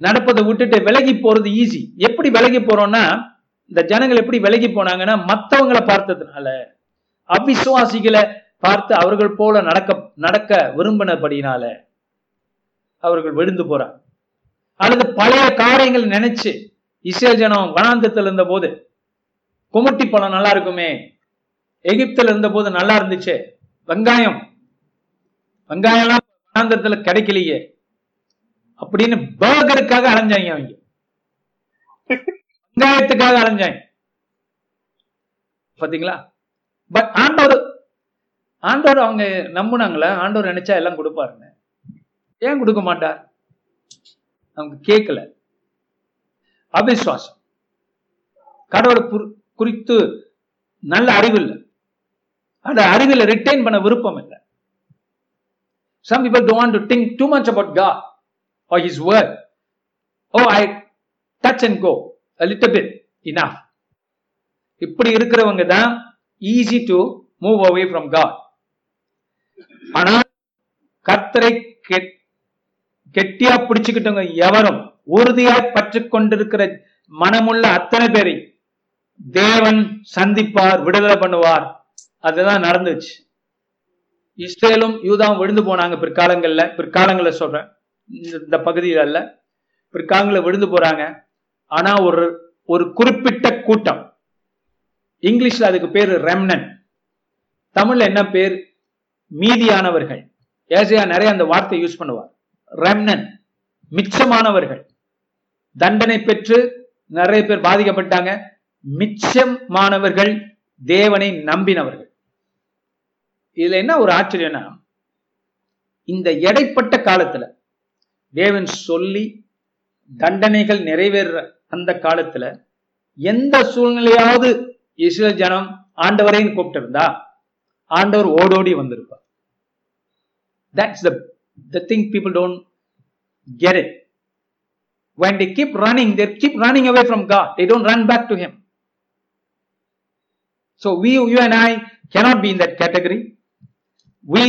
நடப்பதை விட்டுட்டு விலகி போறது ஈஸி எப்படி விலகி போறோம்னா இந்த ஜனங்கள் எப்படி விலகி போனாங்கன்னா மத்தவங்களை பார்த்ததுனால அவிசுவாசிகளை பார்த்து அவர்கள் போல நடக்க நடக்க விரும்பினபடினால அவர்கள் விழுந்து போறாங்க அல்லது பழைய காரியங்கள் நினைச்சு இஸ்ரேல் ஜனம் வனாந்தத்தில் இருந்த போது குமட்டி பழம் நல்லா இருக்குமே எகிப்தில் இருந்த போது நல்லா இருந்துச்சு வெங்காயம் வெங்காயம்லாம் வனாந்தத்துல கிடைக்கலையே அப்படின்னு பர்கருக்காக அலைஞ்சாங்க அவங்க. வெங்காயத்துக்காக அலைஞ்சாங்க. பாத்தீங்களா? பட் ஆண்டவர் ஆண்டோர் அவங்க நம்புனாங்களே ஆண்டவர் நினைச்சா எல்லாம் கொடுப்பாருங்க ஏன் கொடுக்க மாட்டார்? அவங்க கேட்கல அவிஸ்வாசம் கடவுளை குறித்து நல்ல அறிவு இல்லை. அந்த அறிவில் ரிட்டைன் பண்ண விருப்பம் இல்லை. Some people don't to think too much about about God his His oh I touch and go go. A little இப்படி இருக்கிறவங்க தான் easy to move away from God ஆனால் கர்த்தரை கெட்- கெட்டியா பிடிச்சுக்கிட்டவங்க எவரும் உறுதியாய் பற்றி கொண்டிருக்கிற மனமுள்ள அத்தனை பேரை தேவன் சந்திப்பார் விடுதலை பண்ணுவார். அதுதான் நடந்துச்சு. இஸ்ரேலும் யூதாவும் விழுந்து போனாங்க பிற்காலங்கள்ல. பிற்காலங்கள்ல சொல்றேன். இந்த- பகுதியில அல்ல. பிற்காலங்களை விழுந்து போறாங்க. ஆனா ஒரு ஒரு குறிப்பிட்ட கூட்டம். இங்கிலீஷ்ல அதுக்கு பேரு ரெம்னன் தமிழ்ல என்ன பேர்? மீதியானவர்கள். ஏசையா நிறைய அந்த வார்த்தை யூஸ் பண்ணுவார். ரெம்னன் மிச்சமானவர்கள். தண்டனை பெற்று நிறைய பேர் பாதிக்கப்பட்டாங்க. மிச்சமானவர்கள் தேவனை நம்பினவர்கள். இதுல என்ன ஒரு ஆச்சரியம்னா இந்த எடைப்பட்ட காலத்துல தேவன் சொல்லி தண்டனைகள் நிறைவேற அந்த காலத்துல எந்த சூழ்நிலையாவது இஸ்ரேல் ஜனம் ஆண்டவரையும் கூப்பிட்டு இருந்தா ஆண்டவர் ஓடோடி வந்திருப்பார் that's the the thing people don't get it when they keep running they keep running away from god they don't run back to him so we you and i cannot be in that category we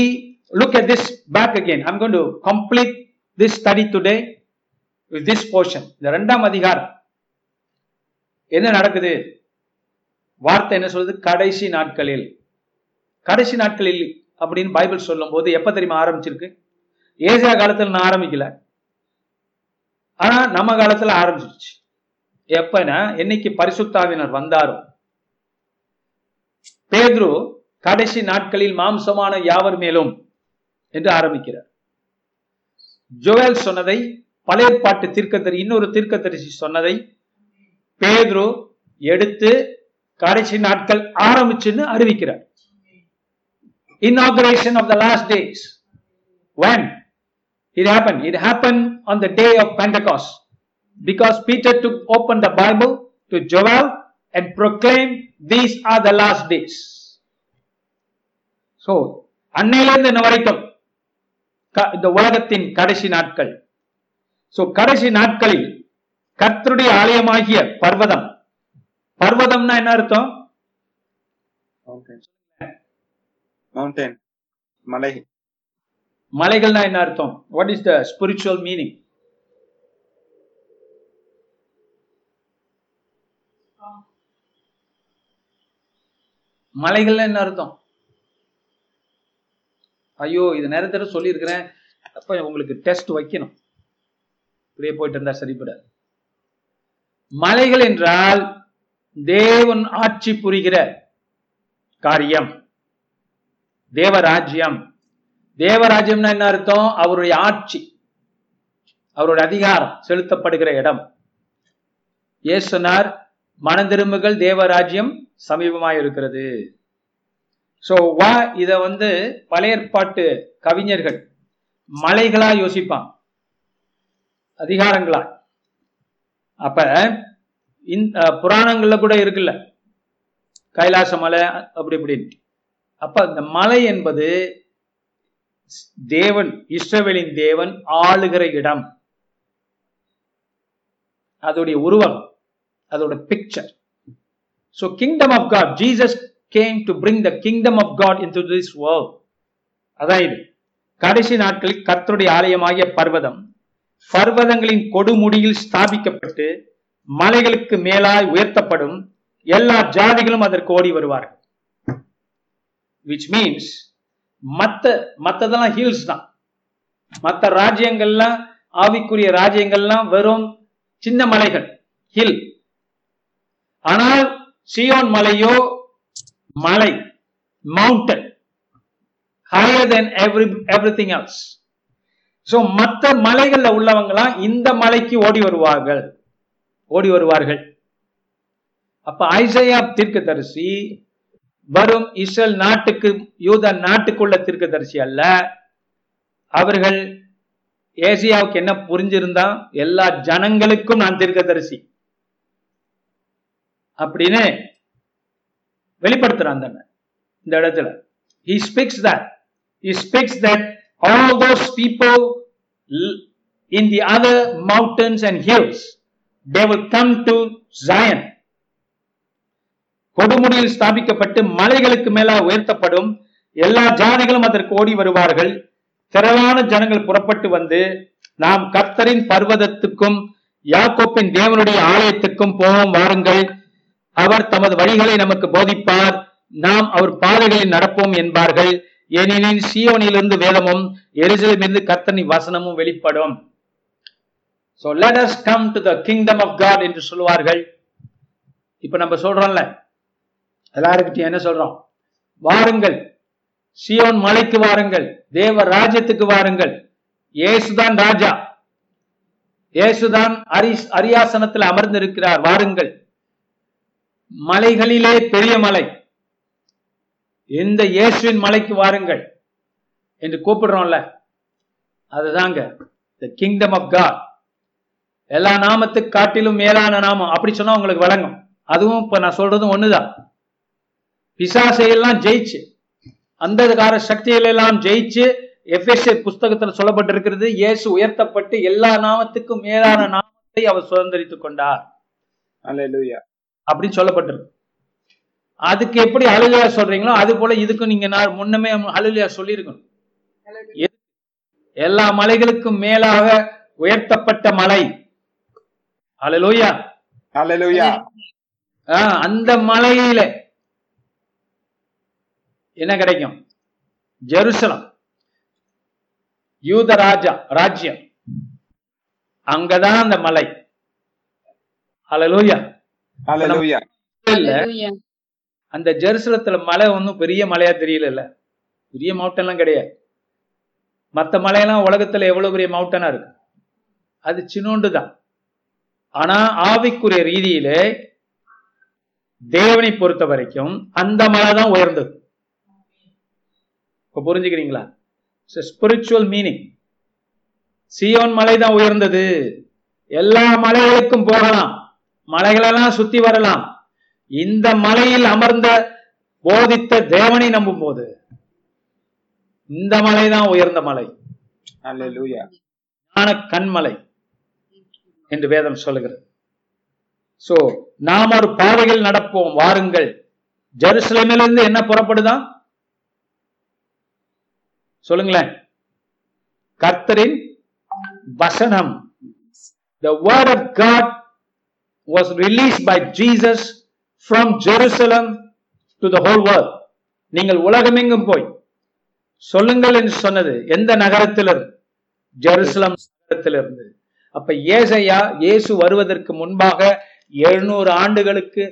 look at this back again i'm going to complete this study today with this portion இந்த ரெண்டாம் அதிகாரம் என்ன நடக்குது வார்த்தை என்ன சொல்லுது கடைசி நாட்களில் கடைசி நாட்களில் அப்படின்னு பைபிள் சொல்லும் போது எப்ப தெரியுமா ஆரம்பிச்சிருக்கு? ஏசியா காலத்துல நான் ஆரம்பிக்கல. ஆனா நம்ம காலத்துல ஆரம்பிச்சிருச்சு. எப்பனா என்னைக்கு பரிசுத்தாவினர் வந்தாரோ பேதுரு கடைசி நாட்களில் மாம்சமான யாவர் மேலும் என்று ஆரம்பிக்கிறார். ஜோயல் சொன்னதை பழைய பாட்டு தீர்க்கத்தரி இன்னொரு தீர்க்கத்தரிசி சொன்னதை பேதுரு எடுத்து கடைசி நாட்கள் ஆரம்பிச்சுன்னு அறிவிக்கிறார். inauguration of the last days when it happened it happened on the day of pentecost because peter took open the bible to joel and proclaimed these are the last days so அன்னையிலிருந்து இன்ன வரைக்கும் க- இந்த உலகத்தின் கடைசி நாட்கள் so கடைசி நாட்களில் கர்த்தருடைய ஆலயமாகிய பர்வதம் பர்வதம்னா என்ன அர்த்தம் மவுண்டன் மலை. மலைகள்னா என்ன அர்த்தம்? What is the spiritual meaning மலைகள்ல என்ன அர்த்தம்? ஐயோ இது நேரத்தில் சொல்லியிருக்கிறேன். அப்ப உங்களுக்கு டெஸ்ட் வைக்கணும். இப்படியே போயிட்டு இருந்தா சரிப்படாது. மலைகள் என்றால் தேவன் ஆட்சி புரிகிற காரியம். தேவராஜ்யம். தேவராஜ்யம்னா என்ன அர்த்தம்? அவருடைய ஆட்சி. அவருடைய அதிகாரம் செலுத்தப்படுகிற இடம். இயேசு சொன்னார் தேவராஜ்யம் சமீபமாய் இருக்கிறது. சோ வா இதை வந்து பழைய ஏற்பாட்டு கவிஞர்கள் மலைகளா யோசிப்பான் அதிகாரங்களா. அப்ப இந்த புராணங்கள்ல கூட இருக்குல்ல. கைலாச மலை அப்படி இப்படின்னு. அப்ப இந்த மலை என்பது தேவன் இஸ்ரவேலின் தேவன் ஆளுகிற இடம். அதோடைய உருவம் அதோட picture so kingdom of God Jesus came to bring the kingdom of God into this world அதான் இது. கடைசி நாட்களில் கத்தருடைய ஆலயமாகிய பர்வதம் பர்வதங்களின் கொடுமுடியில் ஸ்தாபிக்கப்பட்டு மலைகளுக்கு மேலாய் உயர்த்தப்படும் எல்லா ஜாதிகளும் அதற்கு ஓடி வருவார்கள். விச் மீன்ஸ் மத்த மத்ததெல்லாம் ஹில்ஸ் தான். மத்த ராஜ்யங்கள்லாம் ஆவிக்குரிய ராஜ்யங்கள்லாம் வெறும் சின்ன மலைகள் ஹில் ஆனால் சியோன் மலையோ மலை mountain higher than every everything else so மற்ற மலைகளில் உள்ளவங்களாம் இந்த மலைக்கு ஓடி வருவார்கள். ஓடி வருவார்கள். அப்ப ஐசையா தீர்க்கதரிசி வரும் இஸ்ரேல் நாட்டுக்கு யூத நாட்டுக்குள்ள தீர்க்கதரிசி அல்ல. அவர்கள் ஏசியாவுக்கு என்ன புரிஞ்சிருந்தா எல்லா ஜனங்களுக்கும் நான் தீர்க்கதரிசி. அப்படின்னு வெளிப்படுத்துறான் அந்த இந்த இடத்துல. He speaks that. He speaks that all those people in in the other mountains and hills they will come to zion. கொடுமுடியில் ஸ்தாபிக்கப்பட்டு மலைகளுக்கு மேல உயர்த்தப்படும் எல்லா ஜாதிகளும் அதற்கு ஓடி வருவார்கள். திரளான ஜனங்கள் புறப்பட்டு வந்து நாம் கர்த்தரின் பர்வதத்துக்கும் யாக்கோப்பின் தேவனுடைய ஆலயத்துக்கும் போவோம் வாருங்கள். அவர் தமது வழிகளை நமக்கு போதிப்பார். நாம் அவர் பாதைகளில் நடப்போம் என்பார்கள். ஏனெனில் சியோனிலிருந்து வேதமும் எரிசலிலிருந்து கர்த்தனின் வசனமும் வெளிப்படும். So let us come to the kingdom of god என்று சொல்வார்கள் இப்ப நம்ம சொல்றோம்ல எல்லாருக்கிட்டையும் என்ன சொல்றோம்? வாருங்கள். சியோன் மலைக்கு வாருங்கள். தேவ ராஜ்யத்துக்கு வாருங்கள். இயேசுதான் ராஜா. இயேசுதான் அரி அரியாசனத்தில் அமர்ந்திருக்கிறார். வாருங்கள். மலைகளிலே பெரிய மலை. இந்த இயேசுவின் மலைக்கு வாருங்கள் என்று கூப்பிடுறோம்ல. அதுதாங்க. த கிங்டம் ஆஃப் காட் எல்லா நாமத்துக்கு காட்டிலும் மேலான நாமம். அப்படி சொன்னா உங்களுக்கு வழங்கும் அதுவும் இப்ப நான் சொல்றதும் ஒண்ணுதான். பிசாசையெல்லாம் ஜெயிச்சு அந்த கார சக்திகள் எல்லாம் ஜெயிச்சு எஃப்எஸ்ஏ புஸ்தகத்துல சொல்லப்பட்டிருக்கிறது இயேசு உயர்த்தப்பட்டு எல்லா நாமத்துக்கும் மேலான நாமத்தை அவர் சுதந்திரித்துக் கொண்டார். அப்படின்னு சொல்லப்பட்டிருக்கு. அதுக்கு எப்படி அலுலியா சொல்றீங்களோ அது போல இதுக்கும் நீங்க நான் முன்னமே அலுலியா சொல்லியிருக்கணும். எல்லா மலைகளுக்கும் மேலாக உயர்த்தப்பட்ட மலை. அலலூயா அல்லேலூயா அந்த மலையில என்ன கிடைக்கும்? ஜெருசலம். யூத ராஜா ராஜ்யம். அங்கதான் அந்த மலை. அலலூயா. அந்த ஜெருசலத்துல மலை ஒன்றும் பெரிய மலையா தெரியல பெரிய மவுண்டன்லாம் கிடையாது. மற்ற மலையெல்லாம் உலகத்துல எவ்வளவு பெரிய மவுண்டனா இருக்கு? அது சின்னோண்டு தான். ஆனா ஆவிக்குரிய ரீதியிலே தேவனை பொறுத்த வரைக்கும் அந்த மலை தான் உயர்ந்தது. இப்ப புரிஞ்சுக்கிறீங்களா? ஸ்பிரிச்சுவல் மீனிங் சியோன் மலை தான் உயர்ந்தது. எல்லா மலைகளுக்கும் போகலாம். மலைகளெல்லாம் சுத்தி வரலாம். இந்த மலையில் அமர்ந்த போதித்த தேவனை நம்பும் போது இந்த மலை தான் உயர்ந்த மலை. ஞான கண்மலை என்று வேதம் சொல்லுகிறது. சோ நாம் ஒரு பாதையில் நடப்போம். வாருங்கள். ஜெருசலேமிலிருந்து என்ன புறப்படுதான்? சொல்லுங்களேன். கர்த்தரின் வசனம். The word of god was released by jesus from jerusalem to the whole world. நீங்கள் உலகமெங்கும் போய் சொல்லுங்கள் என்று சொன்னது எந்த நகரத்திலிருந்து? ஜெருசலம் நகரத்திலிருந்து. அப்ப ஏசையா இயேசு வருவதற்கு முன்பாக எழுநூறு ஆண்டுகளுக்கு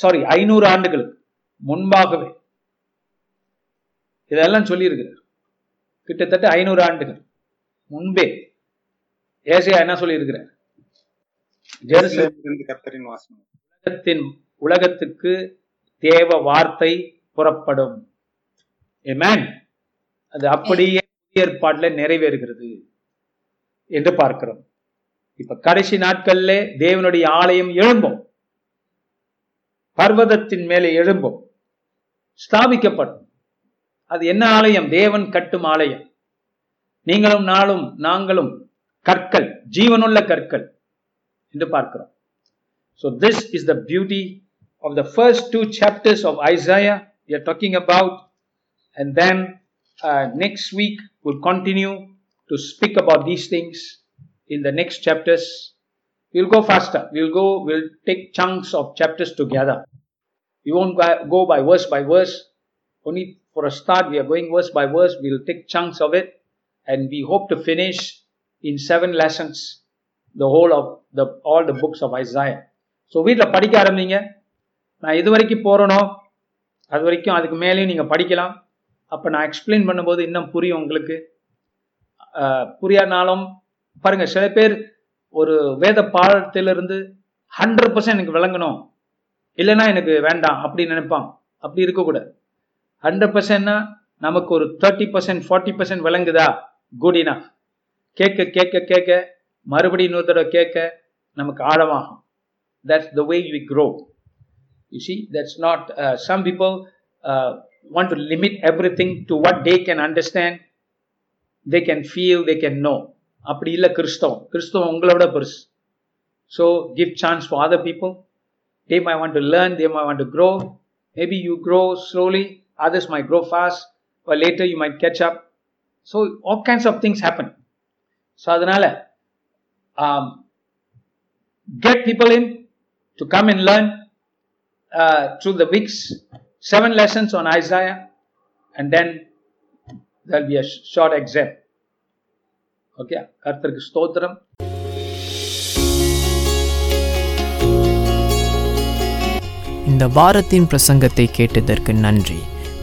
சாரி ஐநூறு ஆண்டுகளுக்கு முன்பாகவே இதெல்லாம் சொல்லியிருக்கிறார். கிட்டத்தட்ட ஐநூறு ஆண்டுகள் முன்பே ஏசையா என்ன சொல்லியிருக்கிறார்? உலகத்தின் உலகத்துக்கு தேவ வார்த்தை புறப்படும். அது அப்படியே ஏற்பாட்டுல நிறைவேறுகிறது என்று பார்க்கிறோம். இப்ப கடைசி நாட்கள்ல தேவனுடைய ஆலயம் எழும்பும். பர்வதத்தின் மேலே எழும்பும். ஸ்தாபிக்கப்படும். அது என்ன ஆலயம் தேவன் கட்டும் ஆலயம் நீங்களும் நாளும் நாங்களும் கற்கள் ஜீவனுள்ள கற்கள் என்று பார்க்கிறோம் so this is the beauty of the first two chapters of Isaiah you are talking about and then next week will continue to speak about these things in the next chapters we'll go faster. We'll go, we'll take chunks of chapters together. You won't go by verse by verse, only for a start, we are going verse by verse. We'll take chunks of it. And we hope to finish in seven lessons the whole of the all the books of Isaiah. So வீட்டில் படிக்க ஆரம்பிங்க. நான் இது வரைக்கும் போகிறனோ அது வரைக்கும் அதுக்கு மேலேயும் நீங்கள் படிக்கலாம். அப்போ நான் எக்ஸ்பிளைன் பண்ணும்போது இன்னும் புரியும் உங்களுக்கு. புரியாதனாலும் பாருங்கள் சில பேர் ஒரு வேத பாடத்திலிருந்து ஹண்ட்ரட் பர்சன்ட் எனக்கு விளங்கணும். இல்லைன்னா எனக்கு வேண்டாம் அப்படின்னு நினைப்பான். அப்படி இருக்கக்கூடாது. ஹண்ட்ரட் பர்சன்ட்னா நமக்கு ஒரு தேர்ட்டி பர்சன்ட் ஃபார்ட்டி பர்சன்ட் விளங்குதா குட் இனஃப் கேட்க கேட்க கேட்க மறுபடியும் இன்னொரு தடவை கேட்க நமக்கு ஆழமாகும் that's the way you grow you see that's not some people want limit limit everything to what they can understand, they can feel, they can know. அப்படி இல்லை கிறிஸ்தவம் கிறிஸ்தவம் உங்களோட பெருசு so give chance for other people they may want to learn they may want to grow maybe you grow slowly others might grow fast or later you might catch up so all kinds of things happen so அதனால um, get people in to come and learn uh, through the weeks, seven lessons on Isaiah, and then there'll be a sh- short exam. Okay, கர்த்தருக்கு ஸ்தோத்திரம் இந்த வாரத்தின் பிரசங்கத்தை கேட்டதற்கு நன்றி